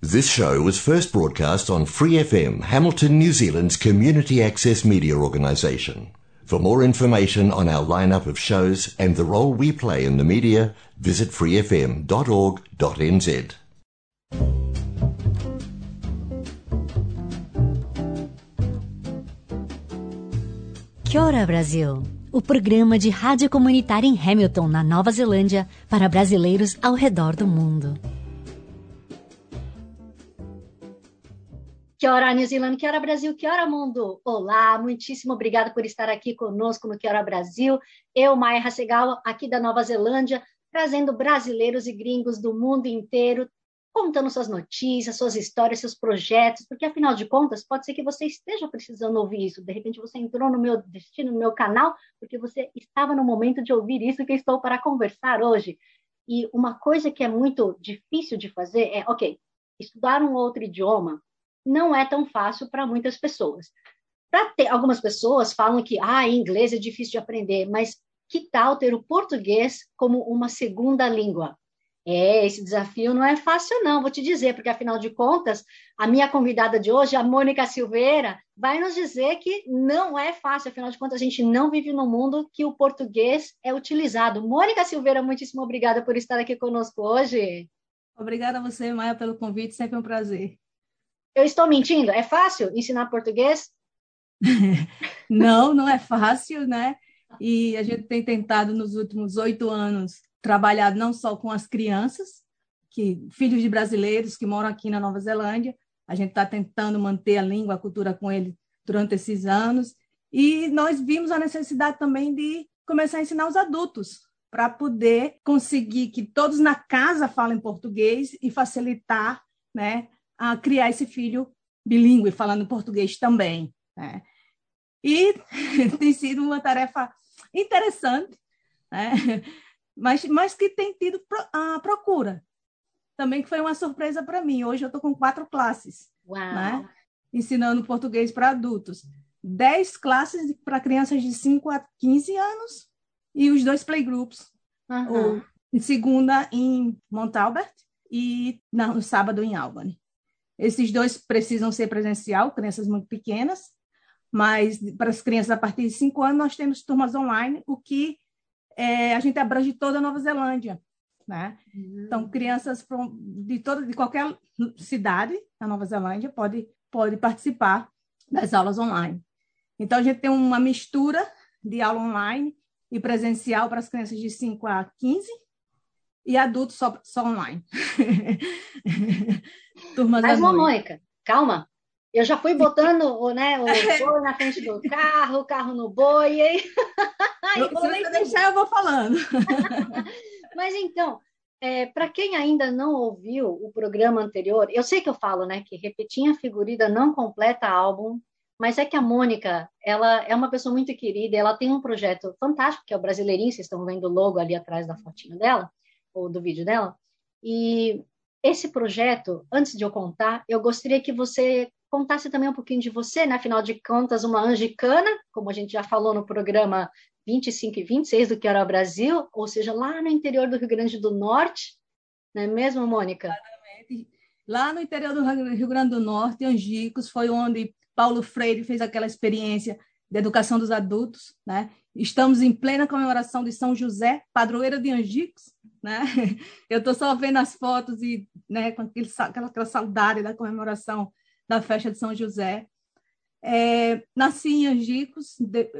This show was first broadcast on Free FM, Hamilton, New Zealand's community access media organisation. For more information on our lineup of shows and the role we play in the media, visit freefm.org.nz. Kia ora, Brasil! O programa de rádio comunitária em Hamilton, na Nova Zelândia, para brasileiros ao redor do mundo. Que hora New Zealand, que hora Brasil, que hora mundo. Olá, muitíssimo obrigado por estar aqui conosco no Que hora Brasil. Eu, Maia Hasegawa, aqui da Nova Zelândia, trazendo brasileiros e gringos do mundo inteiro, contando suas notícias, suas histórias, seus projetos, porque afinal de contas, pode ser que você esteja precisando ouvir isso. De repente você entrou no meu destino, no meu canal, porque você estava no momento de ouvir isso que estou para conversar hoje. E uma coisa que é muito difícil de fazer é, ok, estudar um outro idioma não é tão fácil para muitas pessoas. Para algumas pessoas falam que ah, inglês é difícil de aprender, mas que tal ter o português como uma segunda língua? É, esse desafio não é fácil, não, vou te dizer, porque afinal de contas, a minha convidada de hoje, a Mônica Silveira, vai nos dizer que não é fácil, afinal de contas, a gente não vive num mundo que o português é utilizado. Mônica Silveira, muitíssimo obrigada por estar aqui conosco hoje. Obrigada a você, Maia, pelo convite, sempre um prazer. Eu estou mentindo? É fácil ensinar português? não, não é fácil, né? E a gente tem tentado nos últimos oito anos trabalhar não só com as crianças, que filhos de brasileiros que moram aqui na Nova Zelândia, a gente está tentando manter a língua, a cultura com eles durante esses anos, e nós vimos a necessidade também de começar a ensinar os adultos para poder conseguir que todos na casa falem português e facilitar, né, a criar esse filho bilíngue, falando português também. Né? E tem sido uma tarefa interessante, né? mas, mas que tem tido a procura. Também que foi uma surpresa para mim. Hoje eu estou com quatro classes, né? ensinando português para adultos. Dez classes para crianças de 5 a 15 anos e os dois playgroups. Uhum. em segunda em Mount Albert e no sábado em Albany. Esses dois precisam ser presencial, crianças muito pequenas, mas para as crianças a partir de 5 anos nós temos turmas online, o que é, a gente abrange toda a Nova Zelândia. Né? Uhum. Então, crianças de, toda, de qualquer cidade da Nova Zelândia pode, pode participar das aulas online. Então, a gente tem uma mistura de aula online e presencial para as crianças de 5 a 15 e adultos só, só online. Turmas Mas, Mônica, calma. Eu já fui botando né, o boi na frente do carro, o carro no boi. E... eu, vou nem deixar, eu vou falando. Mas então, é, para quem ainda não ouviu o programa anterior, eu sei que eu falo, né, que repetir a figurina não completa álbum, mas é que a Mônica, ela é uma pessoa muito querida, ela tem um projeto fantástico, que é o Brasileirinho, vocês estão vendo o logo ali atrás da fotinho dela, ou do vídeo dela. E esse projeto, antes de eu contar, eu gostaria que você contasse também um pouquinho de você, né? Afinal de contas, uma angicana, como a gente já falou no programa 25 e 26 do Que Era o Brasil, ou seja, lá no interior do Rio Grande do Norte, não é mesmo, Mônica? Lá no interior do Rio Grande do Norte, Angicos, foi onde Paulo Freire fez aquela experiência de educação dos adultos, né? Estamos em plena comemoração de São José, padroeira de Angicos, né? Eu estou só vendo as fotos e, né, com aquele, aquela, aquela saudade da comemoração da festa de São José. É, nasci em Angicos, de,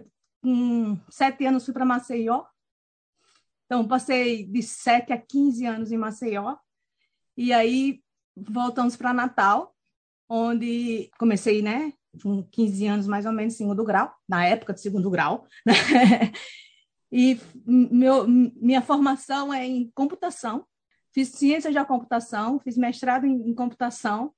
com sete anos fui para Maceió. Então, passei de sete a 15 anos em Maceió. E aí, voltamos para Natal, onde comecei, né, com 15 anos mais ou menos, segundo grau, na época de segundo grau, né? E meu, minha formação é em computação, fiz ciências da computação, fiz mestrado em, em computação.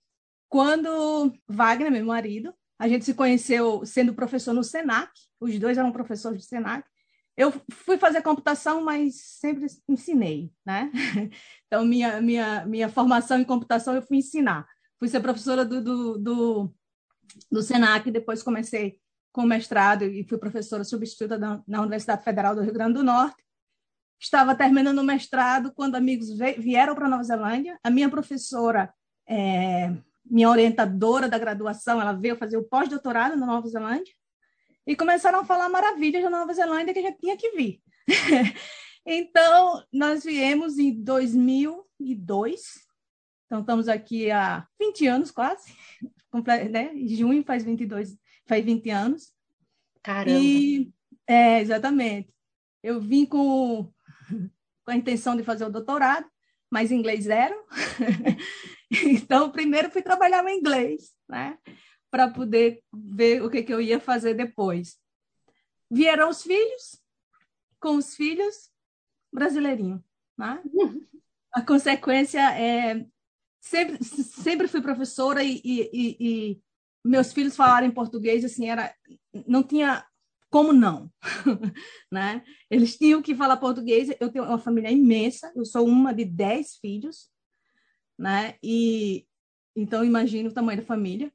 Quando Wagner, meu marido, a gente se conheceu sendo professor no Senac, os dois eram professores do Senac. Eu fui fazer computação, mas sempre ensinei, né? Então, minha, minha, minha formação em computação eu fui ensinar. Fui ser professora do, do, do, do Senac, depois comecei com mestrado e fui professora substituta na Universidade Federal do Rio Grande do Norte. Estava terminando o mestrado quando amigos vieram para Nova Zelândia. A minha professora é, minha orientadora da graduação, ela veio fazer o pós-doutorado na Nova Zelândia, e começaram a falar maravilhas da Nova Zelândia que gente tinha que vir. então, nós viemos em 2002, então estamos aqui há 20 anos quase, né? Em junho faz 22, faz 20 anos. Caramba! E, é, exatamente. Eu vim com, com a intenção de fazer o doutorado, mas inglês zero. então, primeiro fui trabalhar no inglês, né? Para poder ver o que, que eu ia fazer depois. Vieram os filhos, com os filhos, brasileirinho, né? A consequência é... Sempre, sempre fui professora e, e, e, meus filhos falarem português, assim, era... Não tinha como não, né? Eles tinham que falar português. Eu tenho uma família imensa, eu sou uma de dez filhos, né? E então imagino o tamanho da família.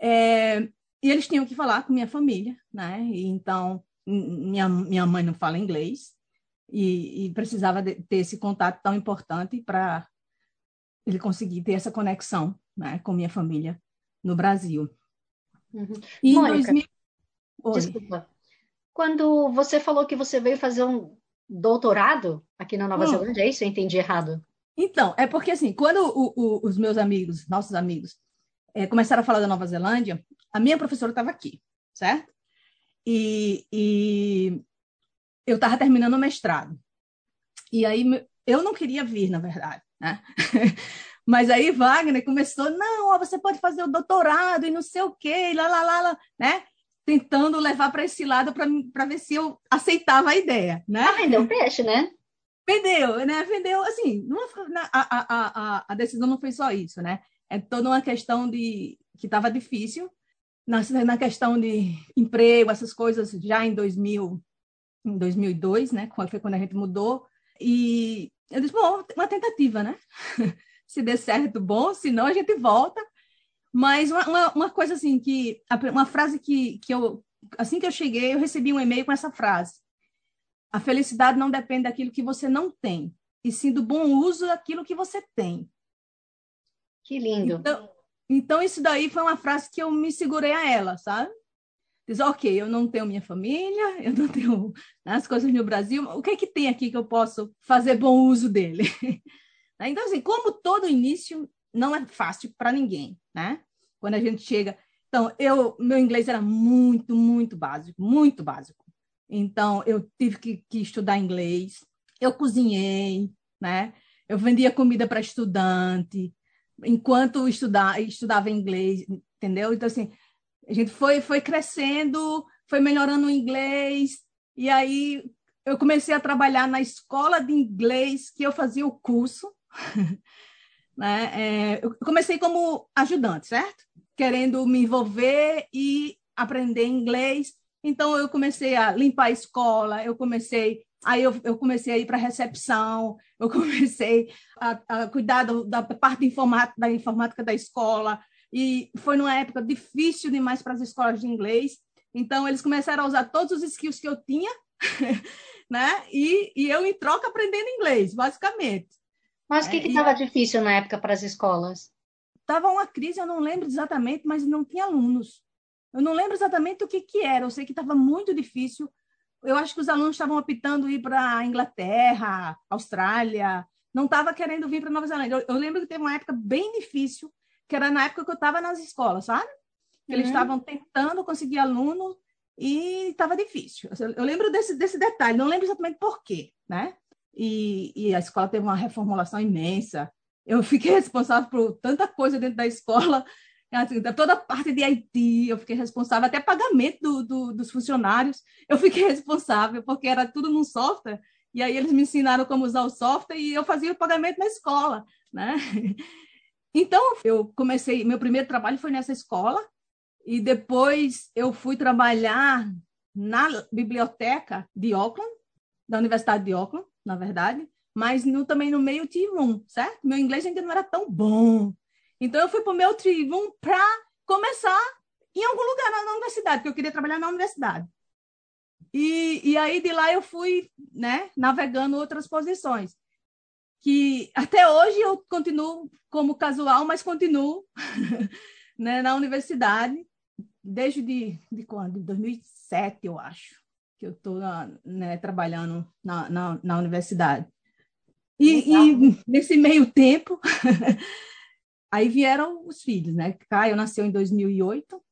É, e eles tinham que falar com minha família, né? E, então minha minha mãe não fala inglês e, e precisava de, ter esse contato tão importante para ele conseguir ter essa conexão, né, com minha família no Brasil. Uhum. E Mônica, 2000... Desculpa. Quando você falou que você veio fazer um doutorado aqui na Nova hum. Zelândia, é isso? Eu entendi errado. Então, é porque assim, quando o, o, os meus amigos, nossos amigos, é, começaram a falar da Nova Zelândia, a minha professora estava aqui, certo? E, e eu estava terminando o mestrado. E aí eu não queria vir, na verdade, né? Mas aí Wagner começou, não, você pode fazer o doutorado e não sei o quê, lá, lá, lá, lá né? tentando levar para esse lado para ver se eu aceitava a ideia, né? Ah, vendeu peixe, né? Vendeu, né? Vendeu, assim, não, a, a, a, a decisão não foi só isso, né? É toda uma questão de que estava difícil, na, na questão de emprego, essas coisas, já em 2000, em 2002, né? Foi quando a gente mudou. E eu disse, bom, uma tentativa, né? se der certo, bom, se não, a gente volta. Mas uma, uma, uma, coisa assim, que uma frase que, que eu, assim que eu cheguei, eu recebi um e-mail com essa frase. A felicidade não depende daquilo que você não tem, e sim do bom uso daquilo que você tem. Que lindo. Então, então isso daí foi uma frase que eu me segurei a ela, sabe? Diz, ok, eu não tenho minha família, eu não tenho as coisas no Brasil, o que é que tem aqui que eu posso fazer bom uso dele? então, assim, como todo início não é fácil para ninguém, né? quando a gente chega. Então, eu, meu inglês era muito, muito básico, muito básico. Então, eu tive que, que estudar inglês, eu cozinhei, né? Eu vendia comida para estudante, enquanto estudar, estudava inglês, entendeu? Então, assim, a gente foi, foi crescendo, foi melhorando o inglês, e aí eu comecei a trabalhar na escola de inglês que eu fazia o curso. né? É, eu comecei como ajudante, certo? querendo me envolver e aprender inglês. Então eu comecei a limpar a escola, eu comecei Aí eu, eu, comecei a ir para recepção, eu comecei a, a cuidar do, da parte informática, da informática da escola, e foi numa época difícil demais para as escolas de inglês. Então, eles começaram a usar todos os skills que eu tinha, né? E, e eu, em troca, aprendendo inglês, basicamente. Mas o que estava é, difícil na época para as escolas? Estava uma crise, eu não lembro exatamente, mas não tinha alunos. Eu não lembro exatamente o que, que era, eu sei que estava muito difícil. Eu acho que os alunos estavam optando ir para a Inglaterra, Austrália, não estava querendo vir para Nova Zelândia. Eu, eu, lembro que teve uma época bem difícil, que era na época que eu estava nas escolas, sabe? Eles uhum. estavam tentando conseguir aluno e estava difícil. Eu lembro desse, desse detalhe, não lembro exatamente por quê, né? E, e a escola teve uma reformulação imensa. Eu fiquei responsável por tanta coisa dentro da escola, assim, toda a parte de IT, eu fiquei responsável, até pagamento do, do, dos funcionários, eu fiquei responsável, porque era tudo num software, e aí eles me ensinaram como usar o software e eu fazia o pagamento na escola, né? Então, eu comecei, meu primeiro trabalho foi nessa escola, e depois eu fui trabalhar na biblioteca de Auckland, da Universidade de Auckland, na verdade, mas no, também no meio tive um, certo? Meu inglês ainda não era tão bom. Então eu fui para o meu Trivum para começar em algum lugar na, na, universidade, porque eu queria trabalhar na universidade. E, e aí de lá eu fui, né, navegando outras posições. que até hoje eu continuo como casual, mas continuo né, na universidade, desde de, de quando? 2007, eu acho, que eu estou né, trabalhando na, na, na universidade. E, e, nesse meio tempo, aí vieram os filhos, né? Caio nasceu em 2008,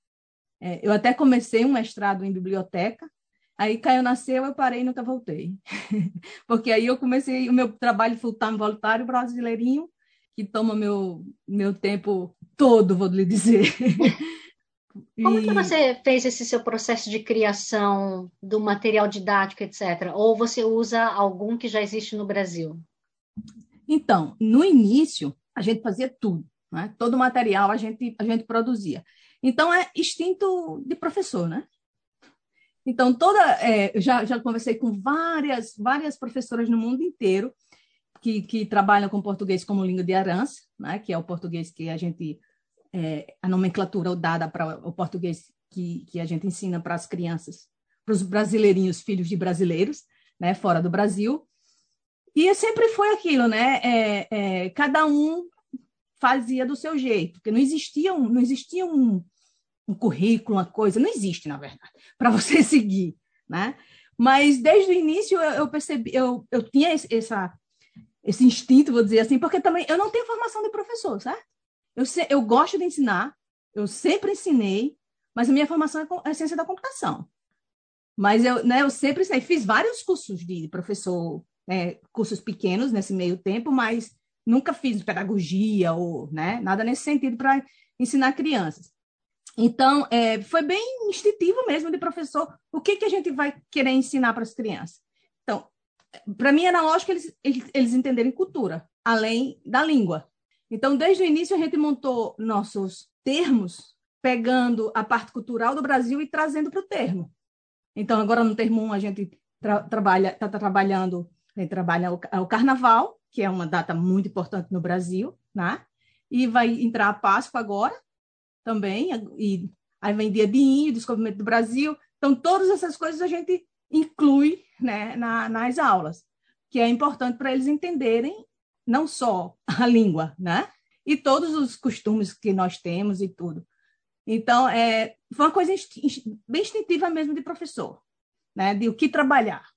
é, eu até comecei um mestrado em biblioteca, Aí Caio nasceu, eu parei e nunca voltei. Porque aí eu comecei o meu trabalho full-time voluntário brasileirinho, que toma meu, meu tempo todo, vou lhe dizer. Como e... que você fez esse seu processo de criação do material didático, etc? Ou você usa algum que já existe no Brasil? Então, no início, a gente fazia tudo. Né? Todo o material a gente, a gente produzia. Então, é instinto de professor, né? Então, toda, é, já, já conversei com várias, várias professoras no mundo inteiro que, que trabalham com português como língua de herança, né, que é o português que a gente, é, a nomenclatura dada para o português que, que a gente ensina para as crianças, para os brasileirinhos, filhos de brasileiros, né, fora do Brasil. E sempre foi aquilo, né? É, é, cada um fazia do seu jeito, porque não existia um, não existia um, um currículo, uma coisa, não existe, na verdade, para você seguir, né? Mas desde o início eu, eu percebi, eu, eu tinha esse, essa, esse instinto, vou dizer assim, porque também eu não tenho formação de professor, certo? Eu, se, eu gosto de ensinar, eu sempre ensinei, mas a minha formação é, é ciência da computação. Mas eu, né, eu sempre ensinei, fiz vários cursos de professor, né, cursos pequenos nesse meio tempo, mas nunca fiz pedagogia ou né, nada nesse sentido para ensinar crianças. Então, é, foi bem instintivo mesmo de professor, o que, que a gente vai querer ensinar para as crianças. Então, para mim era lógico eles, eles, eles entenderem cultura, além da língua. Então, desde o início, a gente montou nossos termos, pegando a parte cultural do Brasil e trazendo para o termo. Então, agora no termo 1, a gente tra trabalha, está trabalhando, a gente trabalha o, o carnaval, que é uma data muito importante no Brasil, né? E vai entrar a Páscoa agora, também, e aí vem dia de índio, descobrimento do Brasil. Então, todas essas coisas a gente inclui né, na, nas aulas, que é importante para eles entenderem não só a língua, né? E todos os costumes que nós temos e tudo. Então, é, foi uma coisa bem instintiva mesmo de professor, né? De o que trabalhar.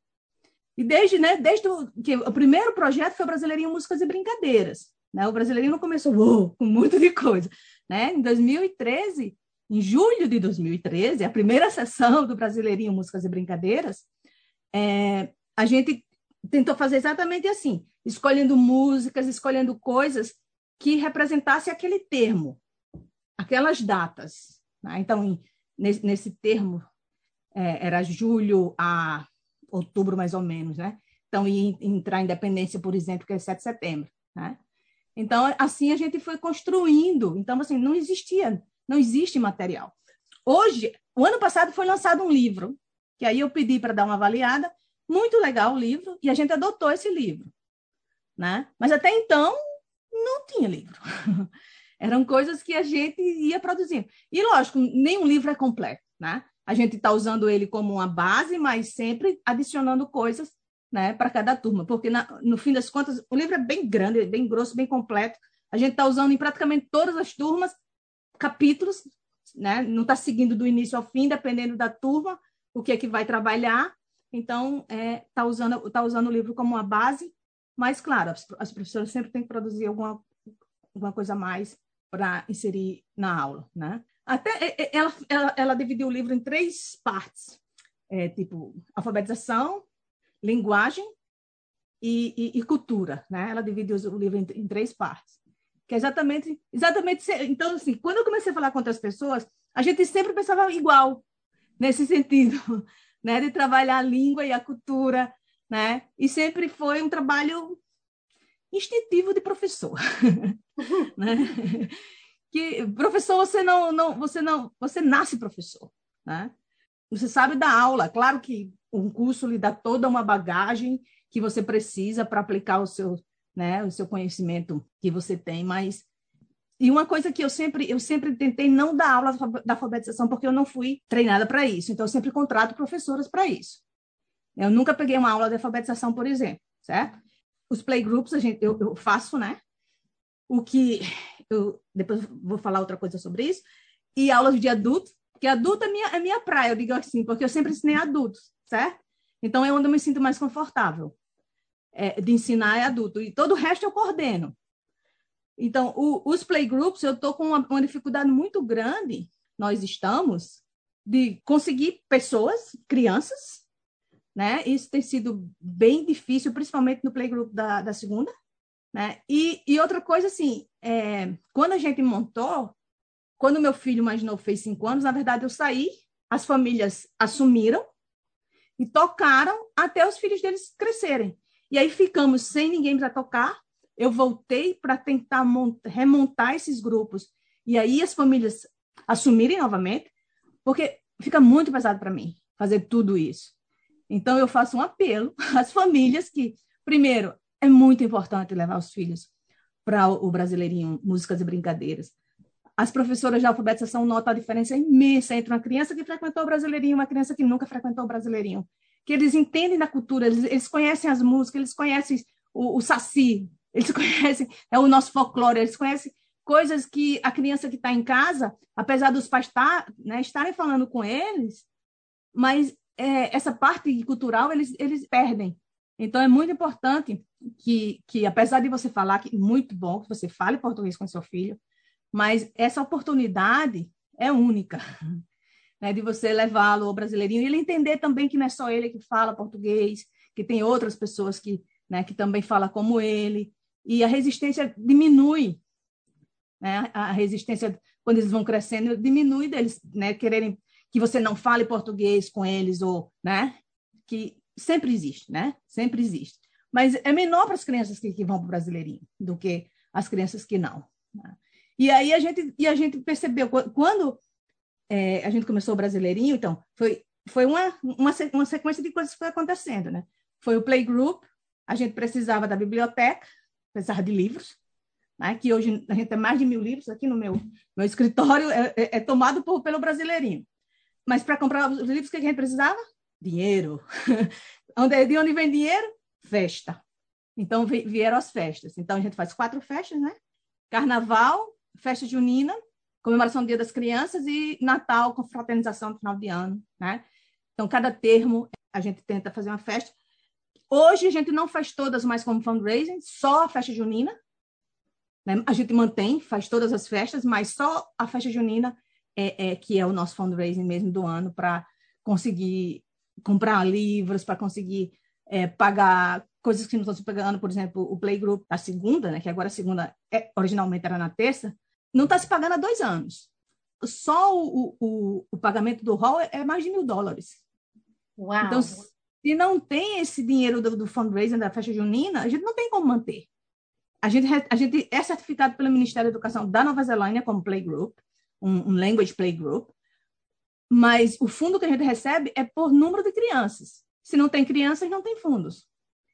E desde, né, desde o, que o primeiro projeto foi o Brasileirinho Músicas e Brincadeiras. Né? O Brasileirinho começou uou, com muito de coisa. Né? Em 2013, em julho de 2013, a primeira sessão do Brasileirinho Músicas e Brincadeiras, é, a gente tentou fazer exatamente assim, escolhendo músicas, escolhendo coisas que representassem aquele termo, aquelas datas. Né? Então, em, nesse, nesse, termo, é, era julho a outubro, mais ou menos. Né? Então, ia entrar a independência, por exemplo, que é 7 de setembro. Né? Então, assim a gente foi construindo. Então, assim, não existia, não existe material. Hoje, o ano passado foi lançado um livro, que aí eu pedi para dar uma avaliada, muito legal o livro, e a gente adotou esse livro. Né? Mas até então, não tinha livro. Eram coisas que a gente ia produzindo. E, lógico, nenhum livro é completo. Né? A gente está usando ele como uma base, mas sempre adicionando coisas né, para cada turma, porque na, no fim das contas o livro é bem grande, bem grosso, bem completo. A gente está usando em praticamente todas as turmas capítulos, né? Não está seguindo do início ao fim, dependendo da turma, o que é que vai trabalhar. Então, está é, tá usando, tá usando o livro como uma base, mas, claro, as, as professoras sempre têm que produzir alguma, alguma coisa a mais para inserir na aula, né? Até ela, ela, ela dividiu o livro em três partes, é, tipo alfabetização, linguagem e, e, e, cultura, né? Ela divide o livro em, em, três partes, que é exatamente, exatamente. Então, assim, quando eu comecei a falar com outras pessoas, a gente sempre pensava igual nesse sentido, né? De trabalhar a língua e a cultura, né? E sempre foi um trabalho instintivo de professor, né? Que professor você não, não, você não, você nasce professor, né? Você sabe dar aula, claro que um curso lhe dá toda uma bagagem que você precisa para aplicar o seu, né, o seu conhecimento que você tem, mas e uma coisa que eu sempre eu sempre tentei não dar aula da alfabetização porque eu não fui treinada para isso, então eu sempre contrato professoras para isso. Eu nunca peguei uma aula de alfabetização, por exemplo, certo? os playgroups a gente, eu, eu faço, né? O que eu depois vou falar outra coisa sobre isso. E aulas de adulto, que adulto é minha, é minha praia, eu digo assim, porque eu sempre ensinei adultos, certo? Então é onde eu me sinto mais confortável é, de ensinar é adulto. E todo o resto eu coordeno. Então, o, os playgroups, eu estou com uma, uma dificuldade muito grande, nós estamos, de conseguir pessoas, crianças, né? Isso tem sido bem difícil, principalmente no playgroup da, da segunda, né? E, e outra coisa, assim, é, quando a gente montou, quando meu filho mais novo fez cinco anos, na verdade eu saí, as famílias assumiram e tocaram até os filhos deles crescerem. E aí ficamos sem ninguém para tocar. Eu voltei para tentar remontar esses grupos. E aí as famílias assumirem novamente, porque fica muito pesado para mim fazer tudo isso. Então, eu faço um apelo às famílias que, primeiro, é muito importante levar os filhos para o Brasileirinho Músicas e Brincadeiras. As professoras de alfabetização notam a diferença imensa entre uma criança que frequentou o Brasileirinho e uma criança que nunca frequentou o Brasileirinho. Que eles entendem da cultura, eles, eles conhecem as músicas, eles conhecem o, o saci, eles conhecem é o nosso folclore, eles conhecem coisas que a criança que está em casa, apesar dos pais tá, né, estarem falando com eles, mas é, essa parte cultural eles, eles perdem. Então, é muito importante que, que, apesar de você falar que muito bom que você fale português com seu filho, mas essa oportunidade é única, né, de você levá-lo ao brasileirinho e ele entender também que não é só ele que fala português, que tem outras pessoas que, né, que também falam como ele, e a resistência diminui né? A resistência, quando eles vão crescendo, diminui deles, né? Quererem que você não fale português com eles, ou, né? Que sempre existe, né? Sempre existe. Mas é menor para as crianças que, que vão para o brasileirinho do que as crianças que não. Né? E aí a gente, e a gente percebeu, quando é, a gente começou o brasileirinho, então, foi, foi uma, uma, uma sequência de coisas que foi acontecendo, né? Foi o playgroup, a gente precisava da biblioteca, precisava de livros, né, que hoje a gente tem mais de mil livros aqui no meu, meu escritório, é, é, é tomado por, pelo brasileirinho. Mas para comprar os livros, o que a gente precisava? Dinheiro. de onde vem dinheiro? Festa. Então vieram as festas. Então a gente faz quatro festas, né? Carnaval, festa junina, comemoração do Dia das Crianças e Natal com fraternização no final de ano, né? Então cada termo a gente tenta fazer uma festa. Hoje a gente não faz todas mais como fundraising, só a festa junina, né? A gente mantém, faz todas as festas, mas só a festa junina é, é que é o nosso fundraising mesmo do ano para conseguir comprar livros, para conseguir é, pagar coisas que não estão se pagando, por exemplo, o Playgroup, a segunda, né, que agora a segunda é, originalmente era na terça, não está se pagando há dois anos. Só o, o, o pagamento do hall é, é mais de mil dólares. Uau. Então, se não tem esse dinheiro do, do fundraising da festa junina, a gente não tem como manter. A gente, a gente é certificado pelo Ministério da Educação da Nova Zelândia como Playgroup, um, um Language Playgroup, mas o fundo que a gente recebe é por número de crianças. Se não tem crianças, não tem fundos.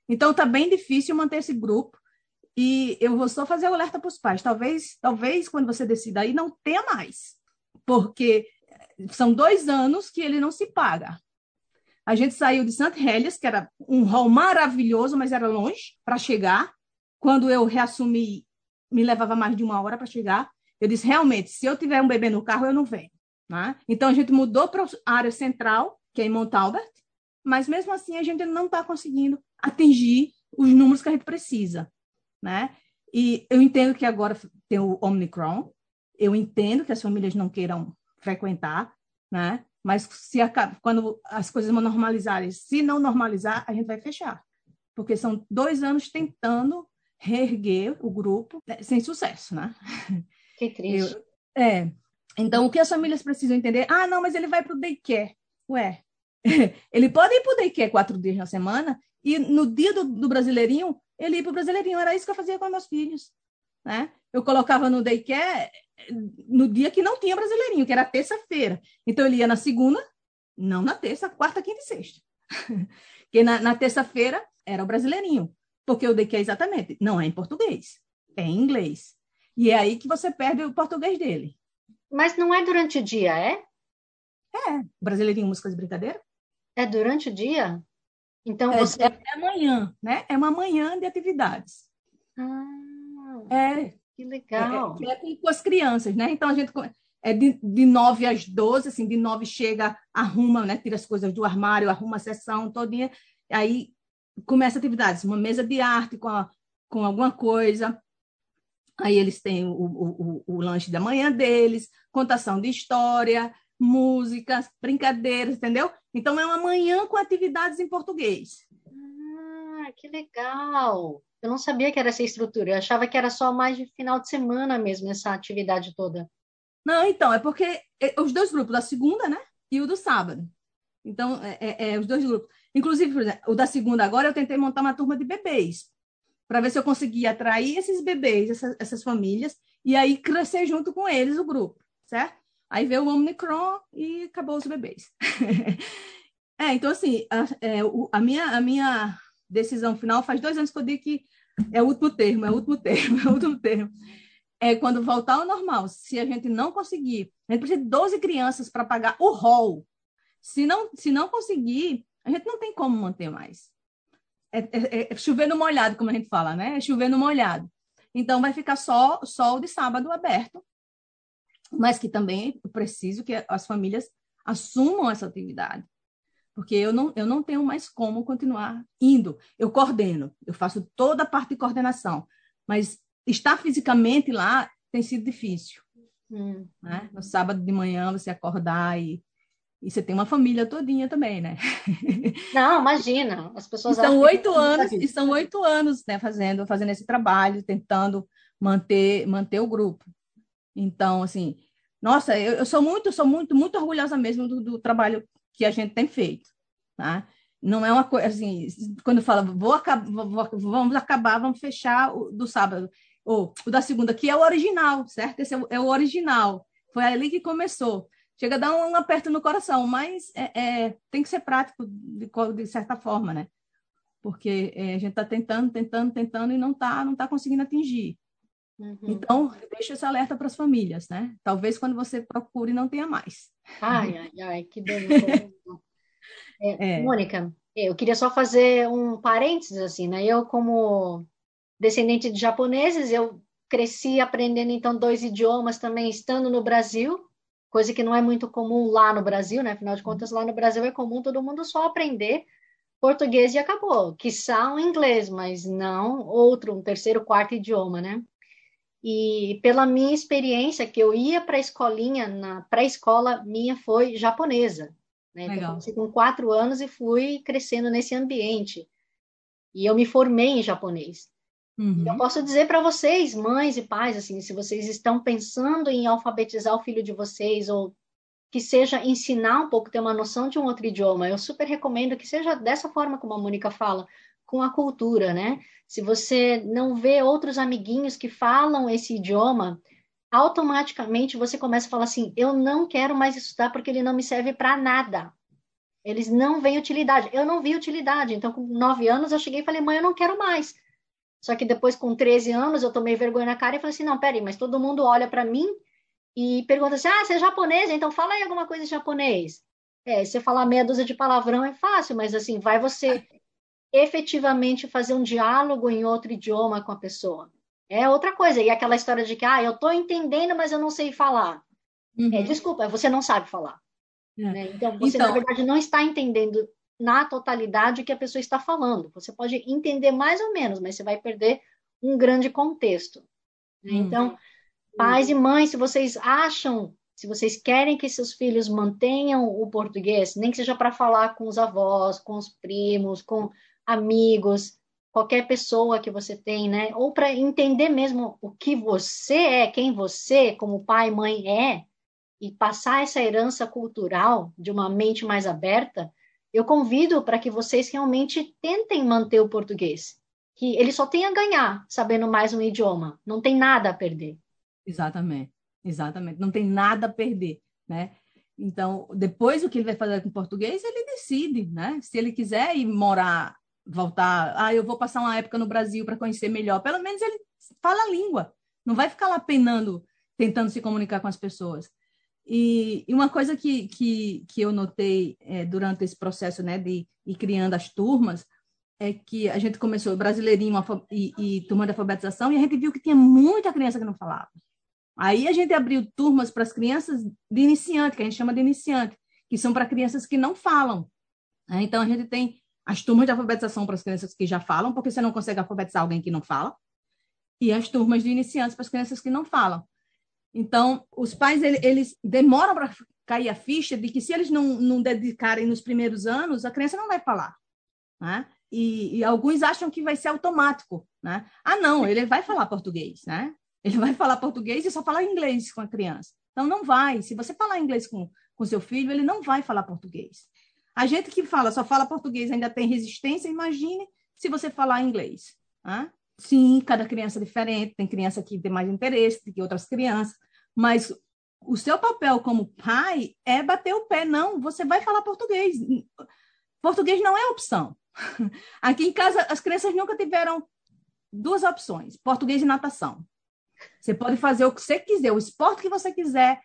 Então, está bem difícil manter esse grupo. E eu vou só fazer alerta para os pais. Talvez, talvez quando você decida aí, não tenha mais. Porque são dois anos que ele não se paga. A gente saiu de St. Heliers, que era um hall maravilhoso, mas era longe para chegar. Quando eu reassumi, me levava mais de uma hora para chegar. Eu disse, realmente, se eu tiver um bebê no carro, eu não venho. Né? Então, a gente mudou para a área central, que é em Mount Albert, mas mesmo assim a gente não está conseguindo atingir os números que a gente precisa. Né? E eu entendo que agora tem o Omicron, eu entendo que as famílias não queiram frequentar, né? Mas se acaba, quando as coisas vão normalizarem, se não normalizar, a gente vai fechar. Porque são dois anos tentando reerguer o grupo né, sem sucesso, né? Que triste. Eu, é. Então, o que as famílias precisam entender? Ah, não, mas ele vai para o daycare. Ué, ele pode ir para o daycare quatro dias na semana e no dia do, do brasileirinho, ele ia para o brasileirinho. Era isso que eu fazia com meus filhos, né? Eu colocava no daycare no dia que não tinha brasileirinho, que era terça-feira. Então, ele ia na segunda, não na terça, quarta, quinta e sexta. Porque na, na terça-feira era o brasileirinho. Porque o DQ é exatamente, não é em português, é em inglês. E é aí que você perde o português dele. Mas não é durante o dia, é? É. Brasileirinho Músicas de Brincadeira? É durante o dia? Então é, você. É, é amanhã, né? É uma manhã de atividades. Ah, é. Que legal. É, é, com as crianças, né? Então a gente é de, de 9 às 12, assim, de 9 chega, arruma, né? Tira as coisas do armário, arruma a sessão todinha, aí começa atividades, uma mesa de arte com, a, com alguma coisa, aí eles têm o, o, o, o lanche da manhã deles, contação de história, músicas, brincadeiras, entendeu? Então é uma manhã com atividades em português. Que legal! Eu não sabia que era essa estrutura, eu achava que era só mais de final de semana mesmo, essa atividade toda. Não, então, é porque é, os dois grupos, da segunda, né? E o do sábado. Então, é, é, é os dois grupos. Inclusive, exemplo, o da segunda agora, eu tentei montar uma turma de bebês, para ver se eu conseguia atrair esses bebês, essas, essas famílias, e aí crescer junto com eles o grupo, certo? Aí veio o Omicron e acabou os bebês. é, então, assim, a, é, a, minha, a minha decisão final faz dois anos que eu digo que é o último termo, é o último termo, é o último termo. É quando voltar ao normal, se a gente não conseguir, a gente precisa de 12 crianças para pagar o rol. Se não, se não conseguir, a gente não tem como manter mais. É, é, é chover no molhado, como a gente fala, né? É chover no molhado. Então, vai ficar só, o de sábado aberto, mas que também preciso que as famílias assumam essa atividade porque eu não, eu não tenho mais como continuar indo. Eu coordeno, eu faço toda a parte de coordenação, mas estar fisicamente lá tem sido difícil. Hum. Né? No sábado de manhã você acordar e, e você tem uma família todinha também, né? Não, imagina, as pessoas são oito anos e são oito anos, né, fazendo fazendo esse trabalho, tentando manter manter o grupo. Então, assim, nossa, eu, eu sou muito, sou muito, muito orgulhosa mesmo do, do trabalho que a gente tem feito, tá? Não é uma coisa assim, quando fala, vou acabar, vamos acabar, vamos fechar o, do sábado, ou o da segunda, que é o original, certo? Esse é o, é o original. Foi ali que começou. Chega a dar um, um aperto no coração, mas é, é, tem que ser prático de, de certa forma, né? Porque é, a gente está tentando, tentando, tentando e não está não tá conseguindo atingir. Uhum. Então, deixa esse alerta para as famílias, né? Talvez quando você procure não tenha mais. Ai, ai, ai, que delícia. é, é. Mônica, eu queria só fazer um parênteses, assim, né? Eu, como descendente de japoneses, eu cresci aprendendo, então, dois idiomas também, estando no Brasil, coisa que não é muito comum lá no Brasil, né? Afinal de contas, lá no Brasil é comum todo mundo só aprender português e acabou. Quiçá um inglês, mas não outro, um terceiro, quarto idioma, né? E pela minha experiência, que eu ia para a escolinha, na pré-escola minha foi japonesa. Né? Então, comecei com quatro anos e fui crescendo nesse ambiente. E eu me formei em japonês. Uhum. Eu posso dizer para vocês, mães e pais, assim, se vocês estão pensando em alfabetizar o filho de vocês ou que seja ensinar um pouco, ter uma noção de um outro idioma, eu super recomendo que seja dessa forma como a Mônica fala, com a cultura, né? Se você não vê outros amiguinhos que falam esse idioma, automaticamente você começa a falar assim: eu não quero mais estudar porque ele não me serve para nada. Eles não veem utilidade. Eu não vi utilidade. Então, com nove anos, eu cheguei e falei: mãe, eu não quero mais. Só que depois, com 13 anos, eu tomei vergonha na cara e falei assim: não, peraí, mas todo mundo olha para mim e pergunta assim: ah, você é japonês? Então fala aí alguma coisa em japonês. É, você falar meia dúzia de palavrão é fácil, mas assim, vai você efetivamente fazer um diálogo em outro idioma com a pessoa. É outra coisa. E aquela história de que, ah, eu estou entendendo, mas eu não sei falar. É, uhum. É, desculpa, você não sabe falar. É. Né? Então, você, então... na verdade, não está entendendo na totalidade o que a pessoa está falando. Você pode entender mais ou menos, mas você vai perder um grande contexto. Né? Uhum. Então, pais e mães, se vocês acham, se vocês querem que seus filhos mantenham o português, nem que seja para falar com os avós, com os primos, com amigos, qualquer pessoa que você tem, né? Ou para entender mesmo o que você é, quem você, como pai e mãe é, e passar essa herança cultural de uma mente mais aberta, eu convido para que vocês realmente tentem manter o português, que ele só tem a ganhar sabendo mais um idioma, não tem nada a perder. Exatamente, exatamente, não tem nada a perder, né? Então, depois o que ele vai fazer com o português, ele decide, né? Se ele quiser ir morar voltar, ah, eu vou passar uma época no Brasil para conhecer melhor. Pelo menos ele fala a língua, não vai ficar lá penando, tentando se comunicar com as pessoas. E, e uma coisa que, que, que eu notei é, durante esse processo né, de ir criando as turmas é que a gente começou brasileirinho e, e turma de alfabetização e a gente viu que tinha muita criança que não falava. Aí a gente abriu turmas para as crianças de iniciante, que a gente chama de iniciante, que são para crianças que não falam. Então a gente tem as turmas de alfabetização para as crianças que já falam, porque você não consegue alfabetizar alguém que não fala, e as turmas de iniciantes para as crianças que não falam. Então, os pais, eles demoram para cair a ficha de que se eles não, não dedicarem nos primeiros anos, a criança não vai falar. Né? E, e, alguns acham que vai ser automático. Né? Ah, não, ele vai falar português. Né? Ele vai falar português e só falar inglês com a criança. Então, não vai. Se você falar inglês com, com seu filho, ele não vai falar português. A gente que fala, só fala português, ainda tem resistência, imagine se você falar inglês. Né? Sim, cada criança é diferente, tem criança que tem mais interesse do que outras crianças, mas o seu papel como pai é bater o pé. Não, você vai falar português. Português não é opção. Aqui em casa, as crianças nunca tiveram duas opções: português e natação. Você pode fazer o que você quiser, o esporte que você quiser.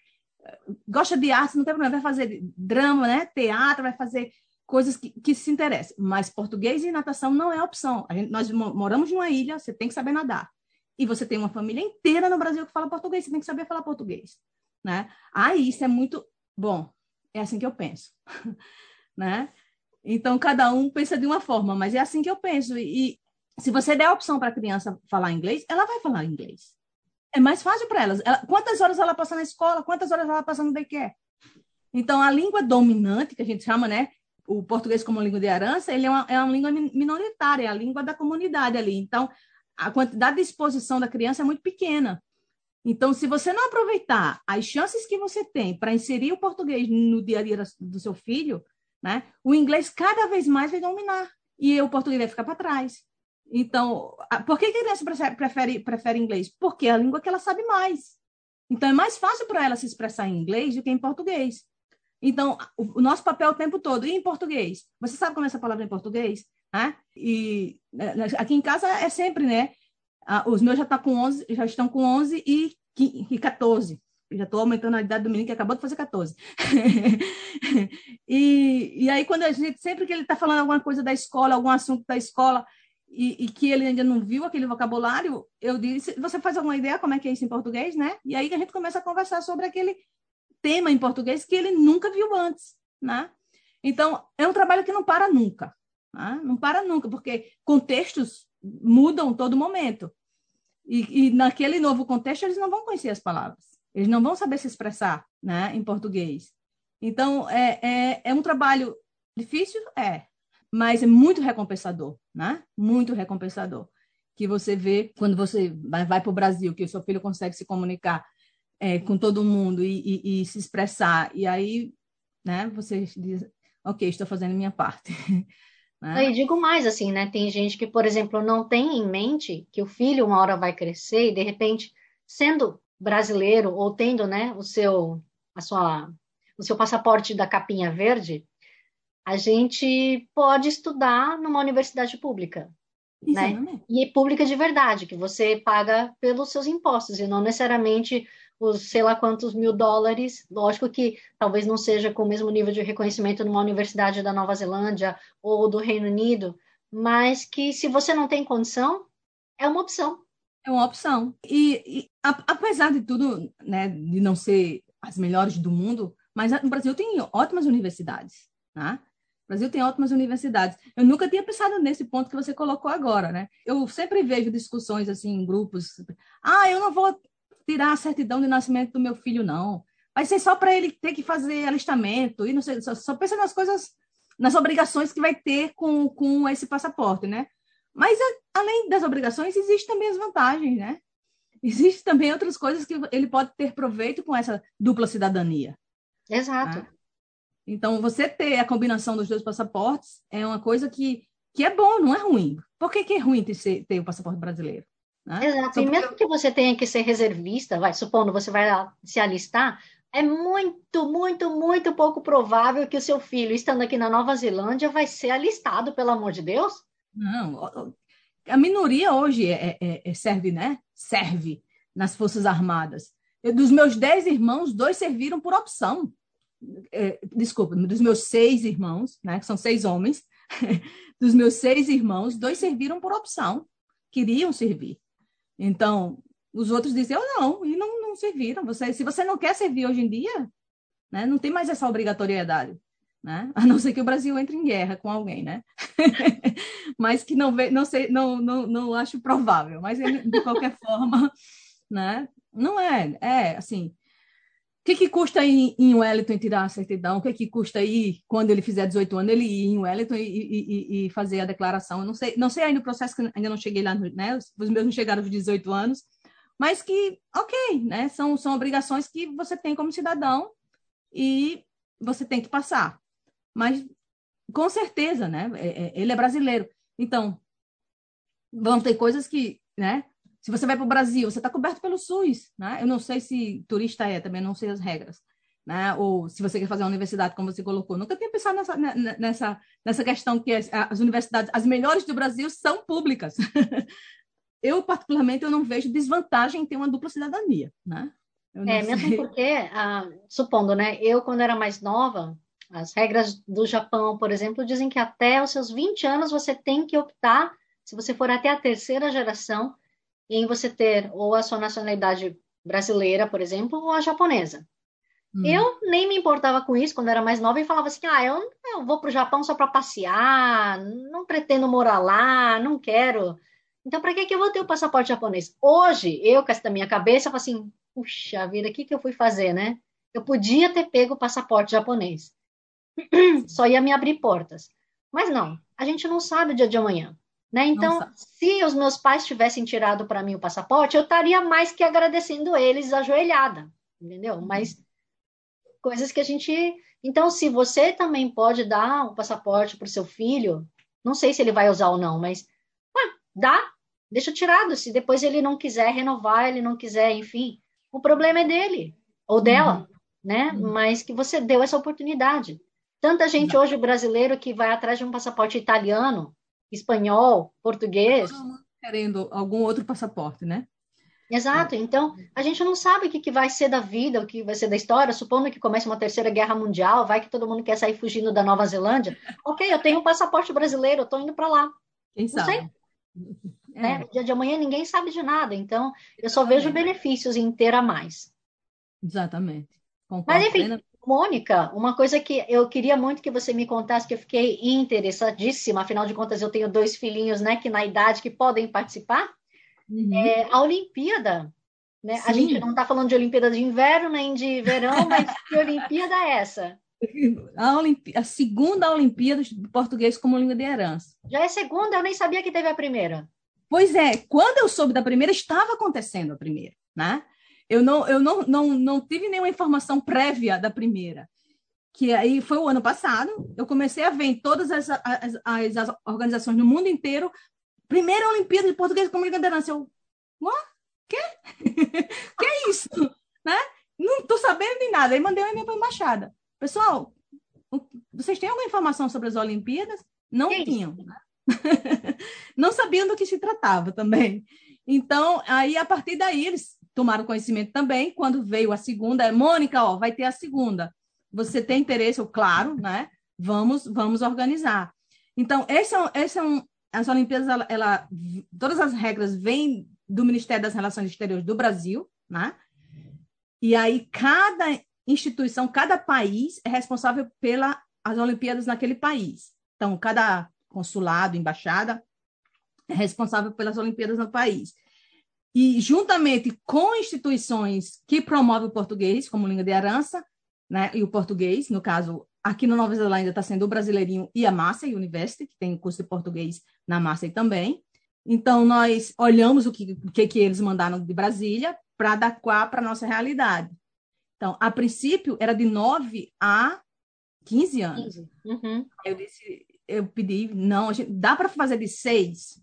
Gosta de arte, não tem problema, vai fazer drama, né? teatro, vai fazer coisas que, que se interessam. Mas português e natação não é opção. Gente, nós moramos numa ilha, você tem que saber nadar. E você tem uma família inteira no Brasil que fala português, você tem que saber falar português. Né? Ah, isso é muito bom. É assim que eu penso. né? Então, cada um pensa de uma forma, mas é assim que eu penso. E, e se você der a opção para a criança falar inglês, ela vai falar inglês. É mais fácil para elas. Ela, quantas horas ela passa na escola? Quantas horas ela passa no daycare? Então, a língua dominante, que a gente chama, né? o português como língua de herança, ele é uma, é uma língua minoritária, é a língua da comunidade ali. Então, a quantidade de exposição da criança é muito pequena. Então, se você não aproveitar as chances que você tem para inserir o português no dia a dia do seu filho, né, o inglês cada vez mais vai dominar e o português vai ficar para trás. Então, por que a criança prefere, prefere inglês? Porque é a língua que ela sabe mais. Então, é mais fácil para ela se expressar em inglês do que em português. Então, o, o, nosso papel o tempo todo, e em português? Você sabe como é essa palavra em português? Né? E né, aqui em casa é sempre, né? os meus já, tá com 11, já estão com 11 e, e 14. Eu já estou aumentando a idade do menino que acabou de fazer 14. e, e aí, quando a gente, sempre que ele está falando alguma coisa da escola, algum assunto da escola, e, e, que ele ainda não viu aquele vocabulário, eu disse, você faz alguma ideia como é que é isso em português, né? E aí a gente começa a conversar sobre aquele tema em português que ele nunca viu antes, né? Então, é um trabalho que não para nunca, né? não para nunca, porque contextos mudam todo momento. E, e, naquele novo contexto, eles não vão conhecer as palavras, eles não vão saber se expressar né, em português. Então, é, é, é um trabalho difícil? É, mas é muito recompensador, né? Muito recompensador. Que você vê quando você vai, para o Brasil, que o seu filho consegue se comunicar é, com todo mundo e, e, e, se expressar. E aí, né, você diz, ok, estou fazendo minha parte. né? digo mais assim, né? Tem gente que, por exemplo, não tem em mente que o filho uma hora vai crescer e de repente, sendo brasileiro ou tendo, né, o seu a sua o seu passaporte da capinha verde, a gente pode estudar numa universidade pública. Né? E pública de verdade, que você paga pelos seus impostos, e não necessariamente os sei lá quantos mil dólares. Lógico que talvez não seja com o mesmo nível de reconhecimento numa universidade da Nova Zelândia ou do Reino Unido, mas que se você não tem condição, é uma opção. É uma opção. E, e a, apesar de tudo, né, de não ser as melhores do mundo, mas o Brasil tem ótimas universidades, né? O Brasil tem ótimas universidades. Eu nunca tinha pensado nesse ponto que você colocou agora, né? Eu sempre vejo discussões assim em grupos. Ah, eu não vou tirar a certidão de nascimento do meu filho, não. Vai ser só para ele ter que fazer alistamento e não sei, só, só pensa nas coisas, nas obrigações que vai ter com, com esse passaporte, né? Mas a, além das obrigações, existem também as vantagens, né? Existem também outras coisas que ele pode ter proveito com essa dupla cidadania. Exato. Né? Então, você ter a combinação dos dois passaportes é uma coisa que, que é bom, não é ruim. Por que, que é ruim ter, ter o passaporte brasileiro? Né? Exato, e mesmo que você tenha que ser reservista, vai, supondo você vai se alistar, é muito, muito, muito pouco provável que o seu filho, estando aqui na Nova Zelândia, vai ser alistado, pelo amor de Deus. Não, a minoria hoje é, é, é serve, né? Serve nas Forças Armadas. dos meus dez irmãos, dois serviram por opção. É, desculpa, dos meus seis irmãos, né, que são seis homens, dos meus seis irmãos, dois serviram por opção, queriam servir. Então, os outros diziam não, e não, não serviram. Você, se você não quer servir hoje em dia, né, não tem mais essa obrigatoriedade. Né? A não ser que o Brasil entre em guerra com alguém, né? mas que não, não sei, não, não, não acho provável. Mas de qualquer forma, né? Não é, é assim. Que, que custa ir em Wellington tirar a certidão? O que, que custa ir, quando ele fizer 18 anos, ele ir em Wellington e, e, e fazer a declaração? Eu não sei, não sei ainda o processo, que ainda não cheguei lá, né? Os, os meus não chegaram aos 18 anos, mas que, ok, né? São, são obrigações que você tem como cidadão e você tem que passar. Mas, com certeza, né? É, é, ele é brasileiro. Então, vão ter coisas que, né? Se você vai para o Brasil, você está coberto pelo SUS, né? Eu não sei se turista é, também não sei as regras, né? Ou se você quer fazer uma universidade, como você colocou. Nunca tinha pensado nessa, nessa, nessa questão que as, as universidades, as melhores do Brasil, são públicas. eu, particularmente, eu não vejo desvantagem em ter uma dupla cidadania, né? É, sei. mesmo porque, ah, supondo, né? Eu, quando era mais nova, as regras do Japão, por exemplo, dizem que até os seus 20 anos você tem que optar, se você for até a terceira geração, em você ter ou a sua nacionalidade brasileira, por exemplo, ou a japonesa. Hum. Eu nem me importava com isso quando era mais nova e falava assim: ah, eu, eu vou para o Japão só para passear, não pretendo morar lá, não quero. Então, para que, que eu vou ter o passaporte japonês? Hoje, eu com essa minha cabeça, falo assim: puxa vida, o que, que eu fui fazer, né? Eu podia ter pego o passaporte japonês. Só ia me abrir portas. Mas não, a gente não sabe o dia de amanhã. Né? Então, Nossa. se os meus pais tivessem tirado para mim o passaporte, eu estaria mais que agradecendo eles ajoelhada, entendeu? Uhum. Mas coisas que a gente. Então, se você também pode dar um passaporte para o seu filho, não sei se ele vai usar ou não, mas ué, dá, deixa tirado. Se depois ele não quiser renovar, ele não quiser, enfim, o problema é dele ou dela, uhum. né? Uhum. Mas que você deu essa oportunidade. Tanta gente hoje brasileiro que vai atrás de um passaporte italiano espanhol, português. Querendo algum outro passaporte, né? Exato. Então, a gente não sabe o que, que vai ser da vida, o que vai ser da história. Supondo que comece uma terceira guerra mundial, vai que todo mundo quer sair fugindo da Nova Zelândia. Ok, eu tenho um passaporte brasileiro, eu estou indo para lá. Quem não sabe? Sei. É. Né? No dia de amanhã ninguém sabe de nada. Então, eu só vejo benefícios em ter a mais. Exatamente. Concordo Mas, enfim, Mônica, uma coisa que eu queria muito que você me contasse, que eu fiquei interessadíssima, afinal de contas eu tenho dois filhinhos, né, que na idade que podem participar, uhum. é a Olimpíada. Né? A gente não está falando de Olimpíada de inverno nem de verão, mas que Olimpíada é essa? A, a segunda Olimpíada de Português como língua de herança. Já é segunda? Eu nem sabia que teve a primeira. Pois é, quando eu soube da primeira, estava acontecendo a primeira, né? Eu não, eu não, não, não tive nenhuma informação prévia da primeira. Que aí foi o ano passado, eu comecei a ver em todas as, as, as, as organizações no mundo inteiro, primeira Olimpíada de Português como liderança. Eu, what? Quê? que é isso? né? Não estou sabendo de nada. Aí mandei um e-mail para a embaixada. Pessoal, vocês têm alguma informação sobre as Olimpíadas? Não que tinham. Né? não sabiam do que se tratava também. Então, aí, a partir daí, eles tomaram conhecimento também. Quando veio a segunda, é, Mônica, ó, vai ter a segunda. Você tem interesse? Eu, claro, né? Vamos, vamos organizar. Então, esse é, esse é um, as Olimpíadas, ela, ela, todas as regras vêm do Ministério das Relações Exteriores do Brasil, né? E aí cada instituição, cada país é responsável pelas Olimpíadas naquele país. Então, cada consulado, embaixada é responsável pelas Olimpíadas no país e juntamente com instituições que promovem o português como língua de herança, né, e o português, no caso, aqui na Nova Zelândia está sendo o Brasileirinho e a Massey University, que tem curso de português na Massey também. Então, nós olhamos o que, o que, que eles mandaram de Brasília para adequar para a nossa realidade. Então, a princípio, era de 9 a 15 anos. Uhum. Eu disse, eu pedi, não, gente, dá para fazer de 6?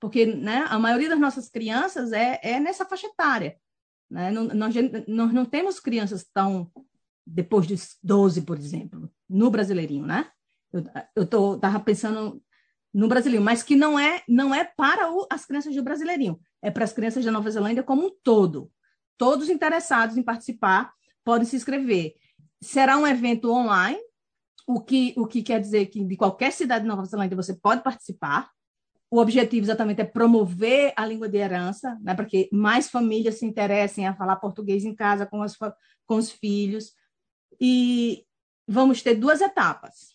Porque né, a maioria das nossas crianças é, é nessa faixa etária. Né? Nós, nós não temos crianças tão depois dos 12, por exemplo, no brasileirinho, né? Eu estava pensando no brasileirinho, mas que não é não é para o, as crianças do brasileirinho, é para as crianças da Nova Zelândia como um todo. todos interessados em participar podem se inscrever. Será um evento online, o que, o que quer dizer que de qualquer cidade de Nova Zelândia você pode participar. O objetivo exatamente é promover a língua de herança, né, para que mais famílias se interessem a falar português em casa com, as, com os filhos. E vamos ter duas etapas.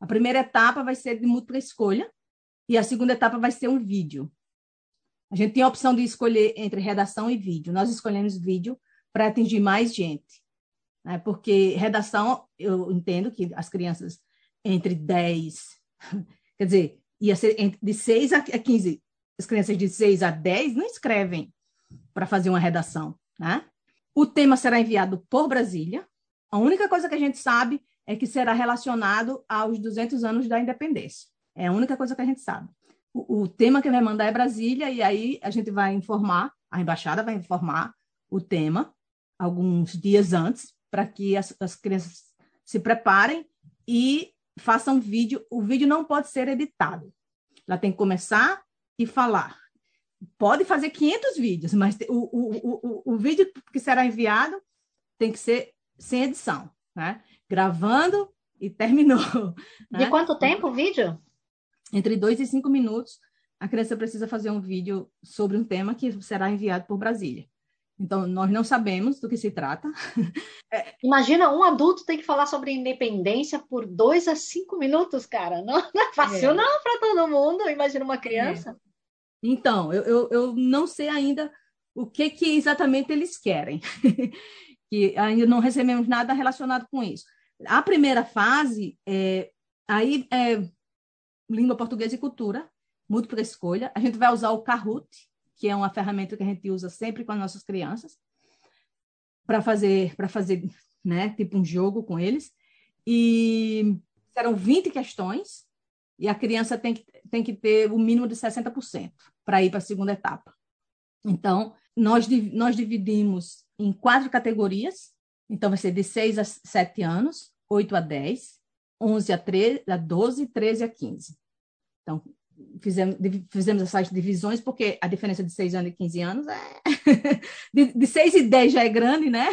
A primeira etapa vai ser de múltipla escolha e a segunda etapa vai ser um vídeo. A gente tem a opção de escolher entre redação e vídeo. Nós escolhemos vídeo para atingir mais gente. Né? Porque redação, eu entendo que as crianças entre 10, quer dizer, ia ser de 6 a 15, as crianças de 6 a 10 não escrevem para fazer uma redação. Né? O tema será enviado por Brasília. A única coisa que a gente sabe é que será relacionado aos 200 anos da independência. É a única coisa que a gente sabe o, tema que vai mandar é Brasília, e aí a gente vai informar, a embaixada vai informar o tema alguns dias antes, para que as, as crianças se preparem e façam vídeo. O vídeo não pode ser editado. Ela tem que começar e falar. Pode fazer 500 vídeos, mas o, o, o, o vídeo que será enviado tem que ser sem edição, né? Gravando e terminou. Né? De quanto tempo o vídeo? entre dois e cinco minutos, a criança precisa fazer um vídeo sobre um tema que será enviado por Brasília. Então, nós não sabemos do que se trata. É, imagina, um adulto tem que falar sobre independência por dois a cinco minutos, cara. Não, não é fácil, é. não, para todo mundo. Imagina uma criança. É. Então, eu, eu, eu, não sei ainda o que, que exatamente eles querem. que ainda não recebemos nada relacionado com isso. A primeira fase, é, aí é, língua portuguesa e cultura, múltipla escolha. A gente vai usar o Kahoot, que é uma ferramenta que a gente usa sempre com as nossas crianças, para fazer, para fazer, né, tipo um jogo com eles. E serão 20 questões, e a criança tem que, tem que ter o mínimo de 60% para ir para a segunda etapa. Então, nós, nós dividimos em quatro categorias. Então, vai ser de 6 a 7 anos, 8 a 10, 11 a, 13, a 12, 13 a 15. Então, fizemos, fizemos essas divisões, porque a diferença de 6 anos e 15 anos é. de, de 6 e 10 já é grande, né?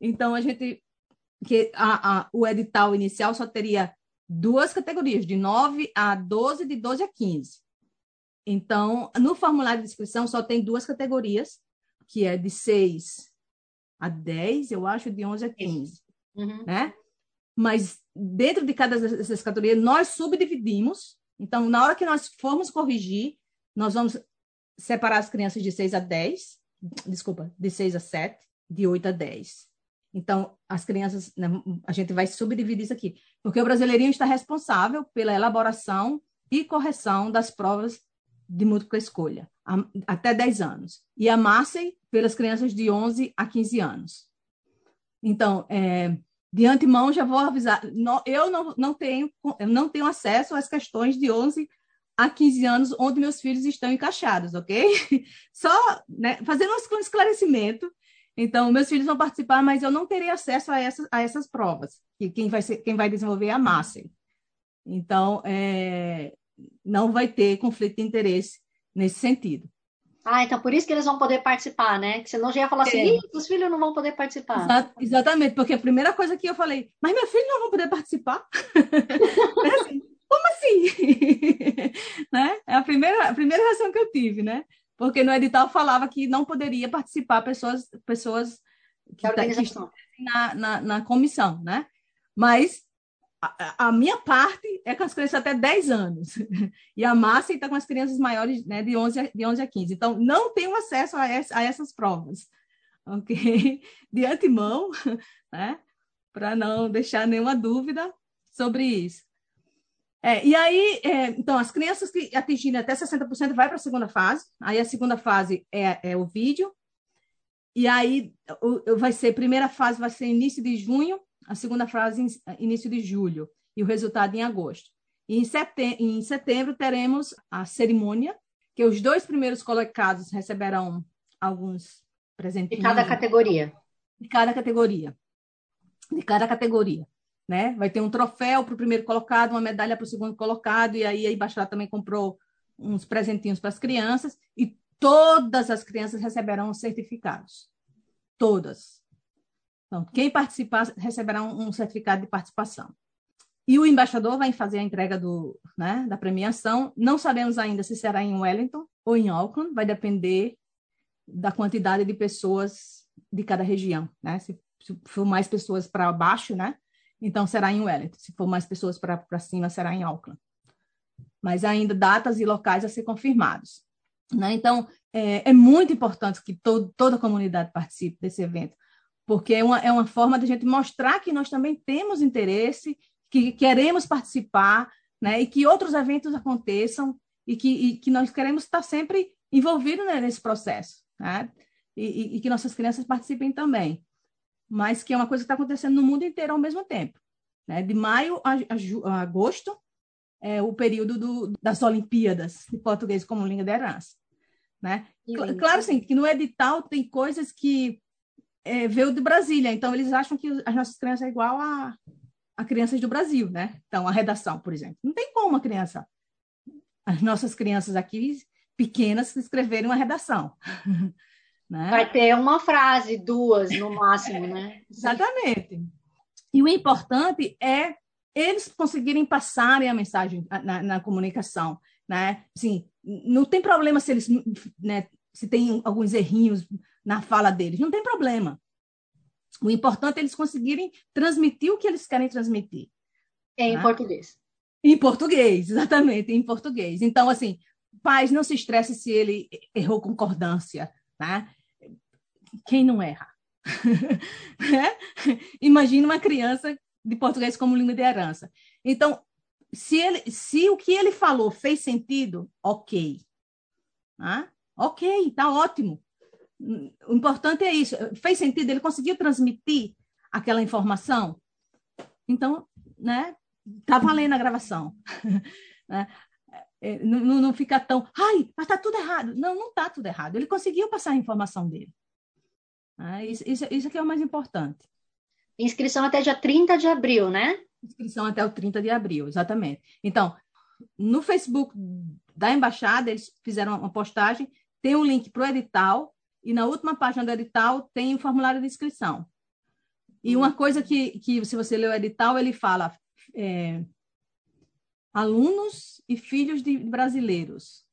Então, a gente. que a, a, O edital inicial só teria duas categorias, de 9 a 12, de 12 a 15. Então, no formulário de inscrição só tem duas categorias, que é de 6 a 10, eu acho, de 11 a 15. Uhum. Né? Mas dentro de cada dessas categorias, nós subdividimos então, na hora que nós formos corrigir, nós vamos separar as crianças de 6 a 10, desculpa, de 6 a 7, de 8 a 10. Então, as crianças, né, a gente vai subdividir isso aqui, porque o brasileirinho está responsável pela elaboração e correção das provas de múltipla escolha, até 10 anos. E a Marcey, pelas crianças de 11 a 15 anos. Então, é, de antemão já vou avisar, eu não, não, tenho, eu não tenho acesso às questões de 11 a 15 anos onde meus filhos estão encaixados, ok? Só né, fazendo um esclarecimento. Então, meus filhos vão participar, mas eu não terei acesso a essas, a essas provas, que quem vai, ser, quem vai desenvolver é a Márcia. Então, é, não vai ter conflito de interesse nesse sentido. Ah, então por isso que eles vão poder participar, né? Que senão já ia falar assim, é. os filhos não vão poder participar. exatamente, porque a primeira coisa que eu falei, mas meu filho não vão poder participar? é assim, como assim? né? É a primeira, a primeira reação que eu tive, né? Porque no edital falava que não poderia participar pessoas, pessoas que, tá, que estão na, na, na comissão, né? Mas a, a, minha parte é com as crianças até 10 anos. E a Márcia está com as crianças maiores né, de, 11 a, de 11 a 15. Então, não tenho acesso a, a essas provas. Ok? De antemão, né? Para não deixar nenhuma dúvida sobre isso. É, e aí, é, então, as crianças que atingirem até 60% vai para a segunda fase. Aí a segunda fase é, é o vídeo. E aí o, vai ser, primeira fase vai ser início de junho, a segunda fase início de julho e o resultado em agosto. E em setembro, em setembro teremos a cerimônia, que os dois primeiros colocados receberão alguns presentes. De cada categoria. De cada categoria. De cada categoria. Né? Vai ter um troféu para o primeiro colocado, uma medalha para o segundo colocado, e aí a embaixada também comprou uns presentinhos para as crianças, e todas as crianças receberão certificados. Todas. Então, quem participar receberá um, um certificado de participação. E o embaixador vai fazer a entrega do, né, da premiação. Não sabemos ainda se será em Wellington ou em Auckland, vai depender da quantidade de pessoas de cada região, né? Se, se for mais pessoas para baixo, né? Então será em Wellington. Se for mais pessoas para cima, será em Auckland. Mas ainda datas e locais a ser confirmados. Né? Então, é, é, muito importante que todo, toda a comunidade participe desse evento, porque é uma, é uma forma de a gente mostrar que nós também temos interesse, que queremos participar, né? e que outros eventos aconteçam, e que, e que nós queremos estar sempre envolvidos né, nesse processo, né? e, e, que nossas crianças participem também. Mas que é uma coisa que está acontecendo no mundo inteiro ao mesmo tempo. Né? De maio a, a, a agosto, é o período do, das Olimpíadas de Português como língua de herança. Né? Claro, sim, que no edital tem coisas que é, veio de Brasília, então eles acham que as nossas crianças é igual a, a crianças do Brasil, né? Então, a redação, por exemplo. Não tem como uma criança, as nossas crianças aqui pequenas escreverem uma redação. Né? Vai ter uma frase, duas no máximo, né? Exatamente. E o importante é eles conseguirem passarem a mensagem na, na comunicação, né? Assim, não tem problema se eles, né, se tem alguns errinhos na fala deles, não tem problema. O importante é eles conseguirem transmitir o que eles querem transmitir. Em né? português. Em português, exatamente, em português. Então, assim, pais, não se estresse se ele errou concordância, né? Quem não erra? né? Imagina uma criança de português como língua de herança. Então, se, ele, se o que ele falou fez sentido, ok. Ah, ok, tá ótimo. O importante é isso. Fez sentido? Ele conseguiu transmitir aquela informação? Então, né? Tá valendo a gravação. né? É, não, não fica tão, ai, mas tá tudo errado. Não, não tá tudo errado. Ele conseguiu passar a informação dele. Ah, isso, isso, isso aqui é o mais importante. Inscrição até dia 30 de abril, né? Inscrição até o 30 de abril, exatamente. Então, no Facebook da embaixada, eles fizeram uma postagem, tem um link para o edital, e na última página do edital tem o formulário de inscrição. E uma coisa que, que se você ler o edital, ele fala é, alunos e filhos de brasileiros.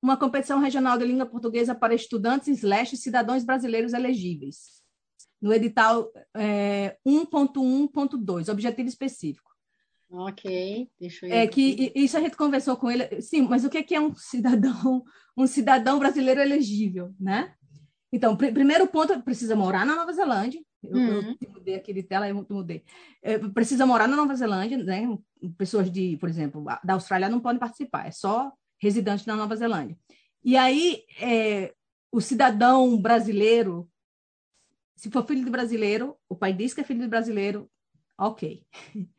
Uma competição regional de língua portuguesa para estudantes slash cidadãos brasileiros elegíveis no edital é, 1.1.2, objetivo específico. Ok, deixa eu É que isso a gente conversou com ele. Sim, mas o que é um cidadão, um cidadão brasileiro elegível, né? Então, pr primeiro ponto, precisa morar na Nova Zelândia. Eu, uhum. eu mudei aqui de tela, eu mudei. É, precisa morar na Nova Zelândia, né? Pessoas de, por exemplo, da Austrália não podem participar, é só residentes da Nova Zelândia. E aí, é, o cidadão brasileiro se for filho de brasileiro, o pai diz que é filho de brasileiro, ok.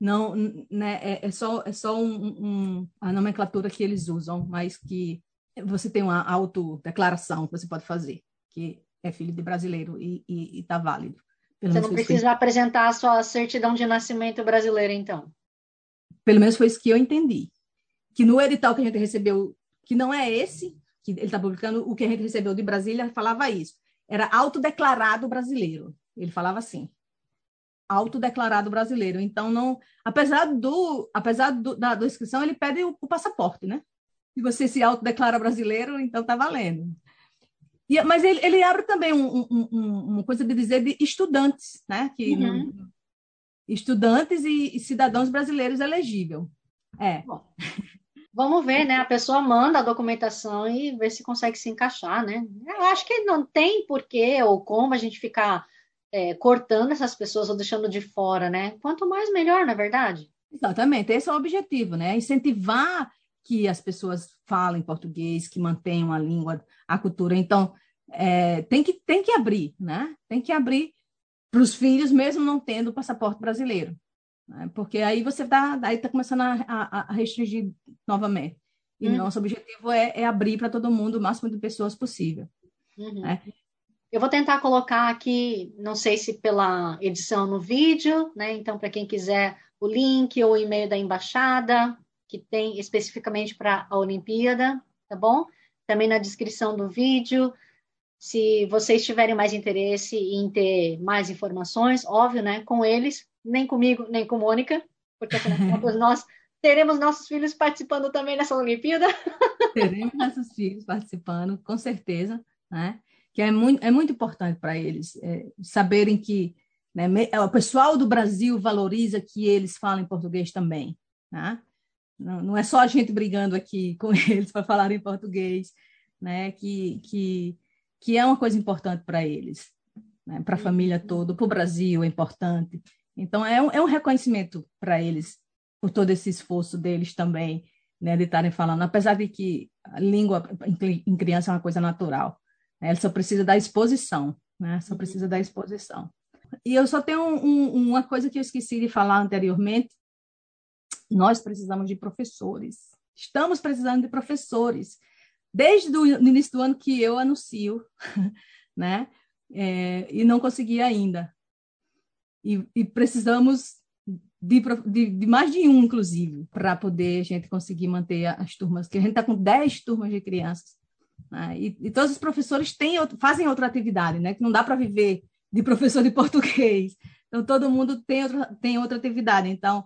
Não, né, é, é só, é só um, um, a nomenclatura que eles usam, mas que você tem uma autodeclaração que você pode fazer, que é filho de brasileiro e está válido. Você não precisa apresentar a sua certidão de nascimento brasileira, então. Pelo menos foi isso que eu entendi. Que no edital que a gente recebeu, que não é esse, que ele está publicando, o que a gente recebeu de Brasília falava isso era autodeclarado brasileiro. Ele falava assim, autodeclarado brasileiro. Então, não, apesar do, apesar do, da, da inscrição, ele pede o, o, passaporte, né? Se você se autodeclara brasileiro, então tá valendo. E, mas ele, ele abre também um, um, um, uma coisa de dizer de estudantes, né? Que uhum. estudantes e, e, cidadãos brasileiros elegível. É. Bom. Vamos ver, né? A pessoa manda a documentação e vê se consegue se encaixar, né? Eu acho que não tem porquê ou como a gente ficar é, cortando essas pessoas ou deixando de fora, né? Quanto mais melhor, na é verdade. Exatamente, esse é o objetivo, né? Incentivar que as pessoas falem português, que mantenham a língua, a cultura. Então, é, tem, que, tem que abrir, né? Tem que abrir para os filhos, mesmo não tendo passaporte brasileiro. Né? Porque aí você está tá começando a, a, a, restringir novamente. E uhum. nosso objetivo é, é abrir para todo mundo o máximo de pessoas possível. Uhum. Né? Eu vou tentar colocar aqui, não sei se pela edição no vídeo, né? Então, para quem quiser o link ou o e-mail da embaixada, que tem especificamente para a Olimpíada, tá bom? Também na descrição do vídeo. Se vocês tiverem mais interesse em ter mais informações, óbvio, né? Com eles, nem comigo, nem com Mônica, porque afinal nós teremos nossos filhos participando também nessa Olimpíada. Teremos nossos filhos participando, com certeza, né? Que é muito, é muito importante para eles é, saberem que né, o pessoal do Brasil valoriza que eles falem português também, né? Não, não é só a gente brigando aqui com eles para falar em português, né? Que, que, que é uma coisa importante para eles, né? para a família toda, para o Brasil é importante. Então, é um, é um reconhecimento para eles por todo esse esforço deles também, né? De estarem falando, apesar de que a língua em criança é uma coisa natural, né? Ele só precisa da exposição, né? Só precisa da exposição. E eu só tenho um, um, uma coisa que eu esqueci de falar anteriormente, nós precisamos de professores. Estamos precisando de professores. Desde o início do ano que eu anuncio, né? É, e não consegui ainda. E, e precisamos de, de, de, mais de um, inclusive, para poder a gente conseguir manter as turmas, que a gente está com 10 turmas de crianças. Né? E, e, todos os professores têm, fazem outra atividade, né? Que não dá para viver de professor de português. Então, todo mundo tem tem outra atividade. Então,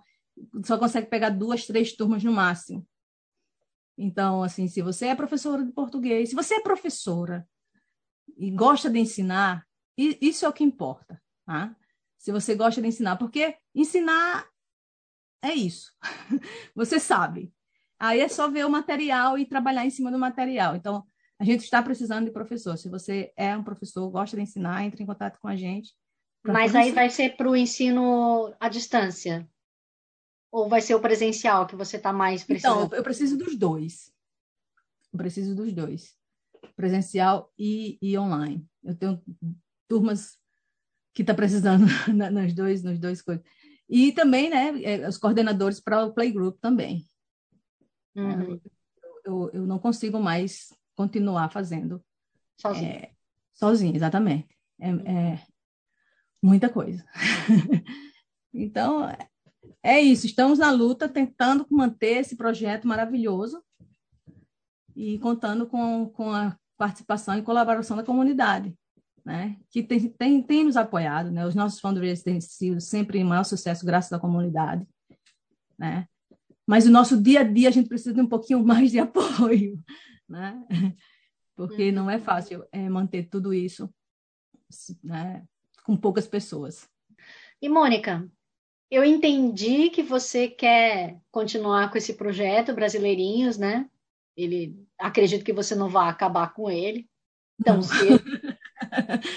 só consegue pegar duas, três turmas no máximo. Então, assim, se você é professora de português, se você é professora e gosta de ensinar, isso é o que importa, tá? Se você gosta de ensinar, porque ensinar é isso. você sabe. Aí é só ver o material e trabalhar em cima do material. Então, a gente está precisando de professor. Se você é um professor, gosta de ensinar, entre em contato com a gente. Mas aí vai ser para o ensino à distância? Ou vai ser o presencial que você está mais precisando? Então, eu preciso dos dois. Eu preciso dos dois. Presencial e, e online. Eu tenho turmas que está precisando nas dois, nos dois coisas. E também, né, é, os coordenadores para o Playgroup também. Uhum. Eu, eu, eu, não consigo mais continuar fazendo sozinho. É, sozinho, exatamente. É, é muita coisa. então, é isso, estamos na luta, tentando manter esse projeto maravilhoso e contando com, com a participação e colaboração da comunidade, né? que tem, tem, tem nos apoiado. Né? Os nossos fundraisers têm sido sempre em maior sucesso graças à comunidade. Né? Mas o nosso dia a dia a gente precisa de um pouquinho mais de apoio, né? porque não é fácil é, manter tudo isso né? com poucas pessoas. E, Mônica, eu entendi que você quer continuar com esse projeto Brasileirinhos, né? Ele acredito que você não vai acabar com ele tão cedo.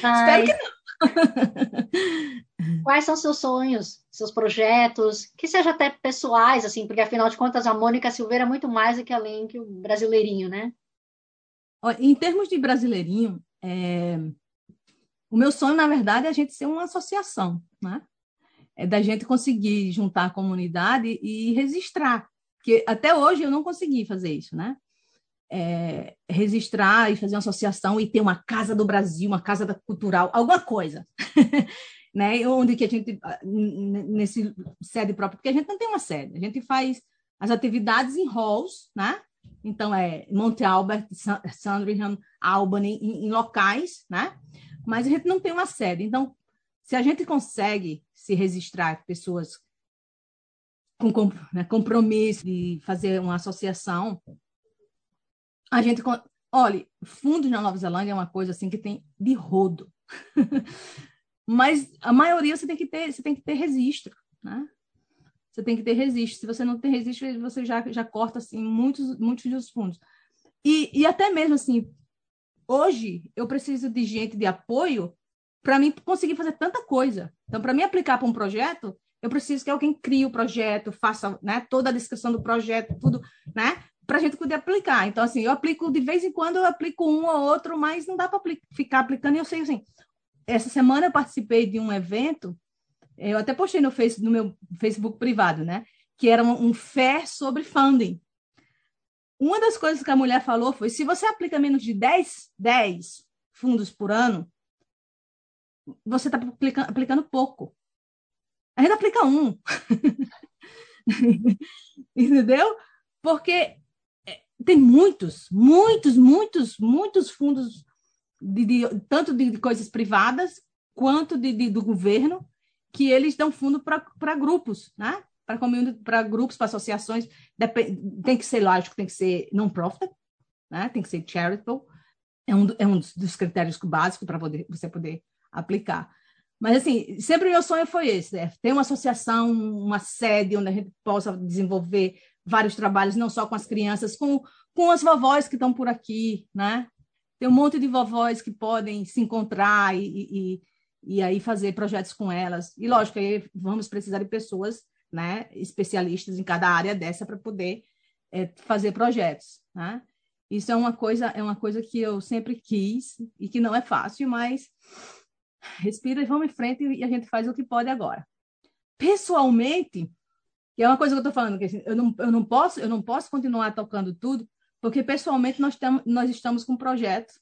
Mas... Espero que não. Quais são seus sonhos, seus projetos, que seja até pessoais, assim, porque afinal de contas a Mônica Silveira é muito mais do que além que o brasileirinho, né? Em termos de brasileirinho, é... o meu sonho, na verdade, é a gente ser uma associação, né? É da gente conseguir juntar a comunidade e registrar, porque até hoje eu não consegui fazer isso, né? É, registrar e fazer uma associação e ter uma casa do Brasil, uma casa cultural, alguma coisa, né? Onde que a gente nesse sede própria, porque a gente não tem uma sede, a gente faz as atividades em halls, né? Então é Monte Albert, Sandringham, Albany, em, em locais, né? Mas a gente não tem uma sede. Então, se a gente consegue se registrar pessoas com né, compromisso de fazer uma associação, a gente olha, fundos na Nova Zelândia é uma coisa assim que tem de rodo. Mas a maioria você tem que ter, você tem que ter registro, né? Você tem que ter registro. Se você não tem registro, você já, já corta assim muitos muitos dos fundos. E, e até mesmo assim, hoje eu preciso de gente de apoio para mim conseguir fazer tanta coisa. Então, para mim aplicar para um projeto, eu preciso que alguém crie o projeto, faça né, toda a descrição do projeto, tudo, né? Para a gente poder aplicar. Então, assim, eu aplico de vez em quando, eu aplico um ou outro, mas não dá para ficar aplicando. E eu sei, assim, essa semana eu participei de um evento, eu até postei no, face, no meu Facebook privado, né? Que era um, um sobre funding. Uma das coisas que a mulher falou foi: se você aplica menos de 10, 10 fundos por ano, você está aplicando, pouco. A gente aplica um. Entendeu? Porque é, tem muitos, muitos, muitos, muitos fundos de, de, tanto de coisas privadas quanto de, de do governo, que eles dão fundo para grupos, né? para grupos, para associações. Tem que ser, lógico, tem que ser non-profit, né? tem que ser charitable. É um, é um dos critérios básicos para você poder aplicar. Mas, assim, sempre meu sonho foi esse, né? ter uma associação, uma sede onde a gente possa desenvolver vários trabalhos, não só com as crianças, com, com as vovós que estão por aqui, né? Tem um monte de vovós que podem se encontrar e, e, e aí fazer projetos com elas. E, lógico, aí vamos precisar de pessoas né, especialistas em cada área dessa para poder é, fazer projetos. Né? Isso é uma coisa é uma coisa que eu sempre quis e que não é fácil, mas respira e vamos em frente e a gente faz o que pode agora. Pessoalmente, que é uma coisa que eu estou falando, que eu, não, eu, não posso, eu não posso continuar tocando tudo, porque pessoalmente nós, temos, nós estamos com um projeto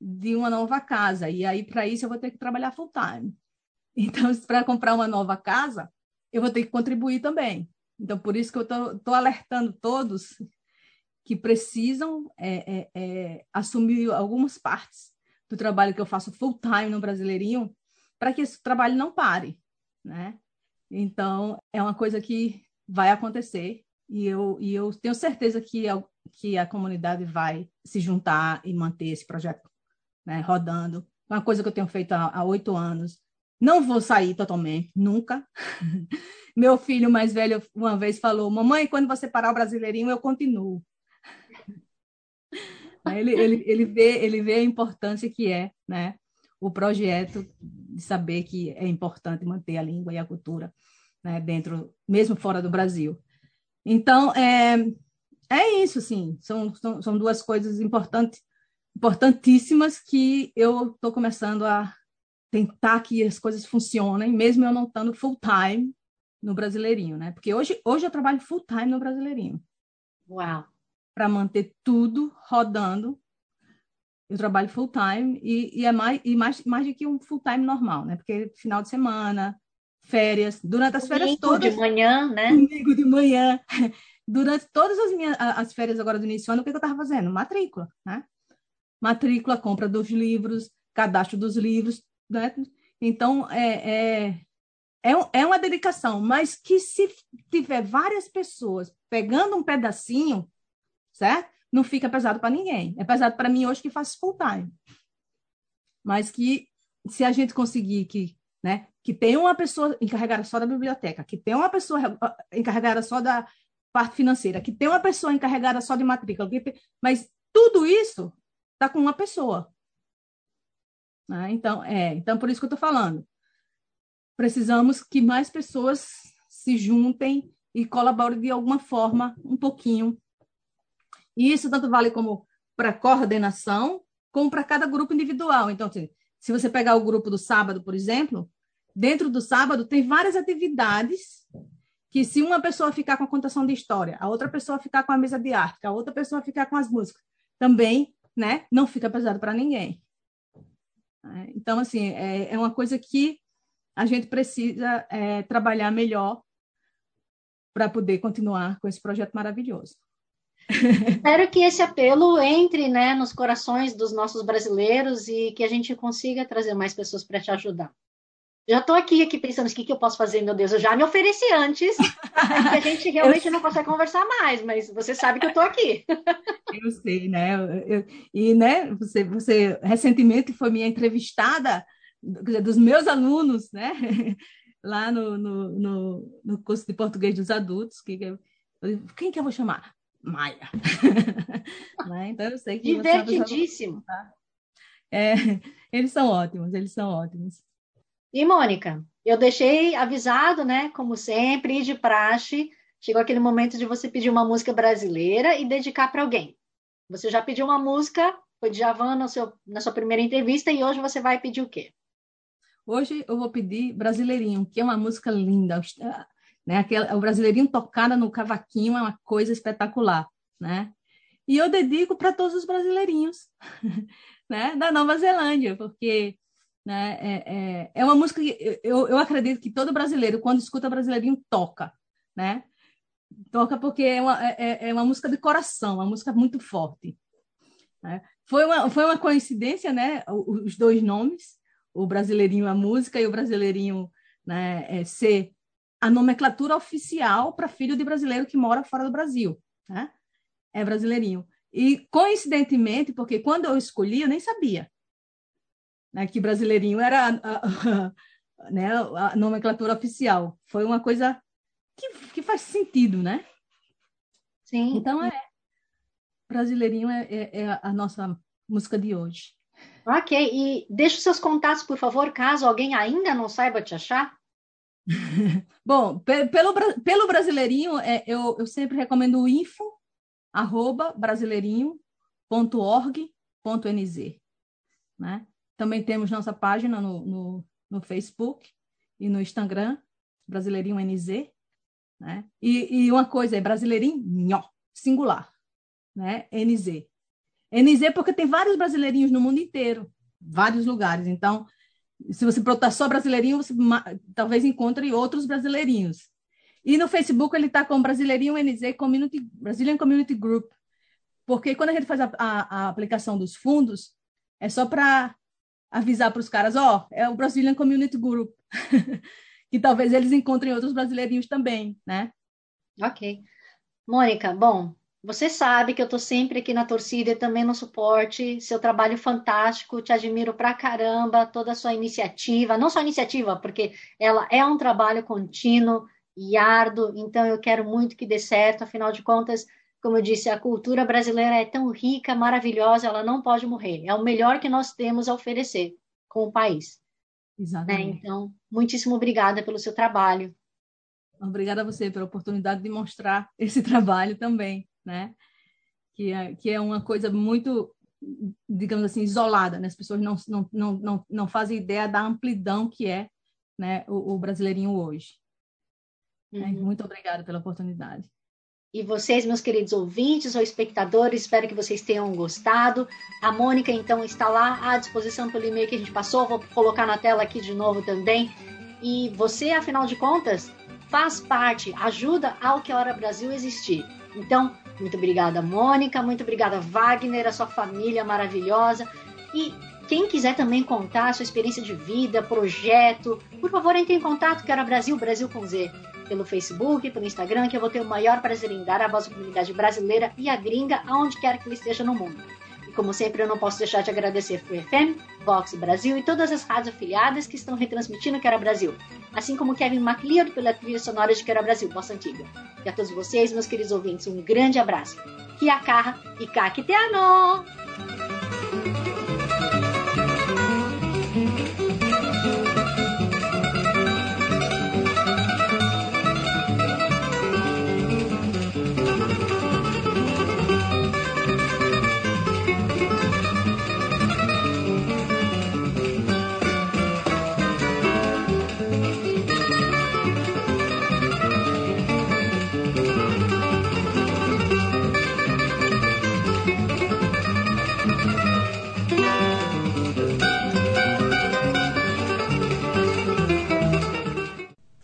de uma nova casa, e aí para isso eu vou ter que trabalhar full time. Então, para comprar uma nova casa, eu vou ter que contribuir também. Então, por isso que eu estou alertando todos que precisam é, é, é, assumir algumas partes do trabalho que eu faço full time no Brasileirinho, para que esse trabalho não pare, né? Então, é uma coisa que vai acontecer e eu, e eu tenho certeza que a, que a comunidade vai se juntar e manter esse projeto né, rodando. Uma coisa que eu tenho feito há oito anos. Não vou sair totalmente, nunca. Meu filho mais velho uma vez falou: Mamãe, quando você parar o brasileirinho, eu continuo. Ele, ele, ele, vê, ele vê a importância que é né, o projeto de saber que é importante manter a língua e a cultura né, dentro, mesmo fora do Brasil. Então, é, é isso, sim. São, são, são duas coisas importantes, importantíssimas que eu estou começando a tentar que as coisas funcionem, mesmo eu não estando full time no Brasileirinho, né? Porque hoje, hoje eu trabalho full time no Brasileirinho. Uau! Para manter tudo rodando eu trabalho full time e, e é mais, e mais, mais do que um full time normal, né? Porque final de semana, férias, durante as domingo férias todas. de manhã, né? Domingo de manhã. Durante todas as minhas as férias agora do início do ano, o que eu estava fazendo? Matrícula, né? Matrícula, compra dos livros, cadastro dos livros, né? Então, é, é, é, é uma dedicação, mas que se tiver várias pessoas pegando um pedacinho, certo? não fica pesado para ninguém. É pesado para mim hoje que faço full time. Mas que se a gente conseguir que, né, que tenha uma pessoa encarregada só da biblioteca, que tenha uma pessoa encarregada só da parte financeira, que tenha uma pessoa encarregada só de matrícula, que, mas tudo isso está com uma pessoa. Né? Então, é, então por isso que eu estou falando. Precisamos que mais pessoas se juntem e colaborem de alguma forma um pouquinho e isso tanto vale como para coordenação, como para cada grupo individual. Então, assim, se você pegar o grupo do sábado, por exemplo, dentro do sábado tem várias atividades que se uma pessoa ficar com a contação de história, a outra pessoa ficar com a mesa de arte, a outra pessoa ficar com as músicas, também, né, não fica pesado para ninguém. É, então, assim, é, é, uma coisa que a gente precisa é, trabalhar melhor para poder continuar com esse projeto maravilhoso. Espero que esse apelo entre né, nos corações dos nossos brasileiros e que a gente consiga trazer mais pessoas para te ajudar. Já estou aqui, aqui pensando o que, que eu posso fazer, meu Deus. Eu já me ofereci antes, que a gente realmente eu... não consegue conversar mais, mas você sabe que eu estou aqui. eu sei, né? Eu, e né, você, você recentemente foi minha entrevistada dos meus alunos, né? Lá no, no, no, no curso de português dos adultos. Que, quem que eu vou chamar? Maia. né? Então eu sei que divertidíssimo. É, eles são ótimos, eles são ótimos. E Mônica, eu deixei avisado, né? Como sempre, de praxe, chegou aquele momento de você pedir uma música brasileira e dedicar para alguém. Você já pediu uma música, foi de Javan no seu, na sua primeira entrevista, e hoje você vai pedir o quê? Hoje eu vou pedir Brasileirinho, que é uma música linda. Né? Aquela, o brasileirinho tocada no cavaquinho é uma coisa espetacular. Né? E eu dedico para todos os brasileirinhos né? da Nova Zelândia, porque né, é, é, é uma música que eu, eu acredito que todo brasileiro, quando escuta brasileirinho, toca. Né? Toca porque é uma, é, é, é uma música de coração, uma música muito forte. Né? foi uma, foi uma coincidência, né? Os dois nomes, o brasileirinho a música e o brasileirinho né, é, ser a nomenclatura oficial para filho de brasileiro que mora fora do Brasil, né? É brasileirinho. E coincidentemente, porque quando eu escolhi, eu nem sabia né, que brasileirinho era a, a, né, a nomenclatura oficial. Foi uma coisa que, que faz sentido, né? Sim. Então é brasileirinho é, é, é a nossa música de hoje. Ok, e deixa os seus contatos, por favor, caso alguém ainda não saiba te achar. Bom, pelo, pelo brasileirinho, é, eu, eu sempre recomendo o info, arroba brasileirinho.org.nz. Né? Também temos nossa página no, no, no Facebook e no Instagram, Brasileirinho NZ. Né? E, e uma coisa é Brasileirinho, singular, né? NZ. NZ porque tem vários brasileirinhos no mundo inteiro, vários lugares. Então, se você botar só brasileirinho, você talvez encontre outros brasileirinhos. E no Facebook ele está com Brasileirinho NZ Community, Brazilian Community Group. Porque quando a gente faz a, a, a aplicação dos fundos, é só para avisar para os caras, ó, oh, é o Brazilian Community Group. que talvez eles encontrem outros brasileirinhos também, né? Ok. Mônica, bom, você sabe que eu estou sempre aqui na torcida e também no suporte. Seu trabalho fantástico, te admiro pra caramba, toda a sua iniciativa, não só iniciativa, porque ela é um trabalho contínuo e árduo, então eu quero muito que dê certo, afinal de contas, como eu disse, a cultura brasileira é tão rica, maravilhosa, ela não pode morrer. É o melhor que nós temos a oferecer com o país. Né? Exatamente. Né? Então, muitíssimo obrigada pelo seu trabalho. Obrigada a você pela oportunidade de mostrar esse trabalho também né? Que é, que é uma coisa muito, digamos assim, isolada, né? As pessoas não, não, não, não, não fazem ideia da amplidão que é né, o, o brasileirinho hoje. Né? Uhum. Muito obrigada pela oportunidade. E vocês, meus queridos ouvintes ou espectadores, espero que vocês tenham gostado. A Mônica, então, está lá à disposição pelo e-mail que a gente passou. Vou colocar na tela aqui de novo também. E você, afinal de contas, faz parte, ajuda ao Que Hora Brasil existir. Então, muito obrigada, Mônica. Muito obrigada, Wagner, a sua família maravilhosa. E quem quiser também contar a sua experiência de vida, projeto, por favor, entre em contato, Quero Brasil, Brasil com Z, pelo Facebook, pelo Instagram, que eu vou ter o maior prazer em dar a voz da comunidade brasileira e a gringa, aonde quer que ele esteja no mundo. Como sempre, eu não posso deixar de agradecer o FM, Vox Brasil e todas as rádios afiliadas que estão retransmitindo Quero Brasil, assim como Kevin MacLeod pela trilha sonora de Quero Brasil, Bossa Antiga. E a todos vocês, meus queridos ouvintes, um grande abraço. Kiakarra e Kakiteano!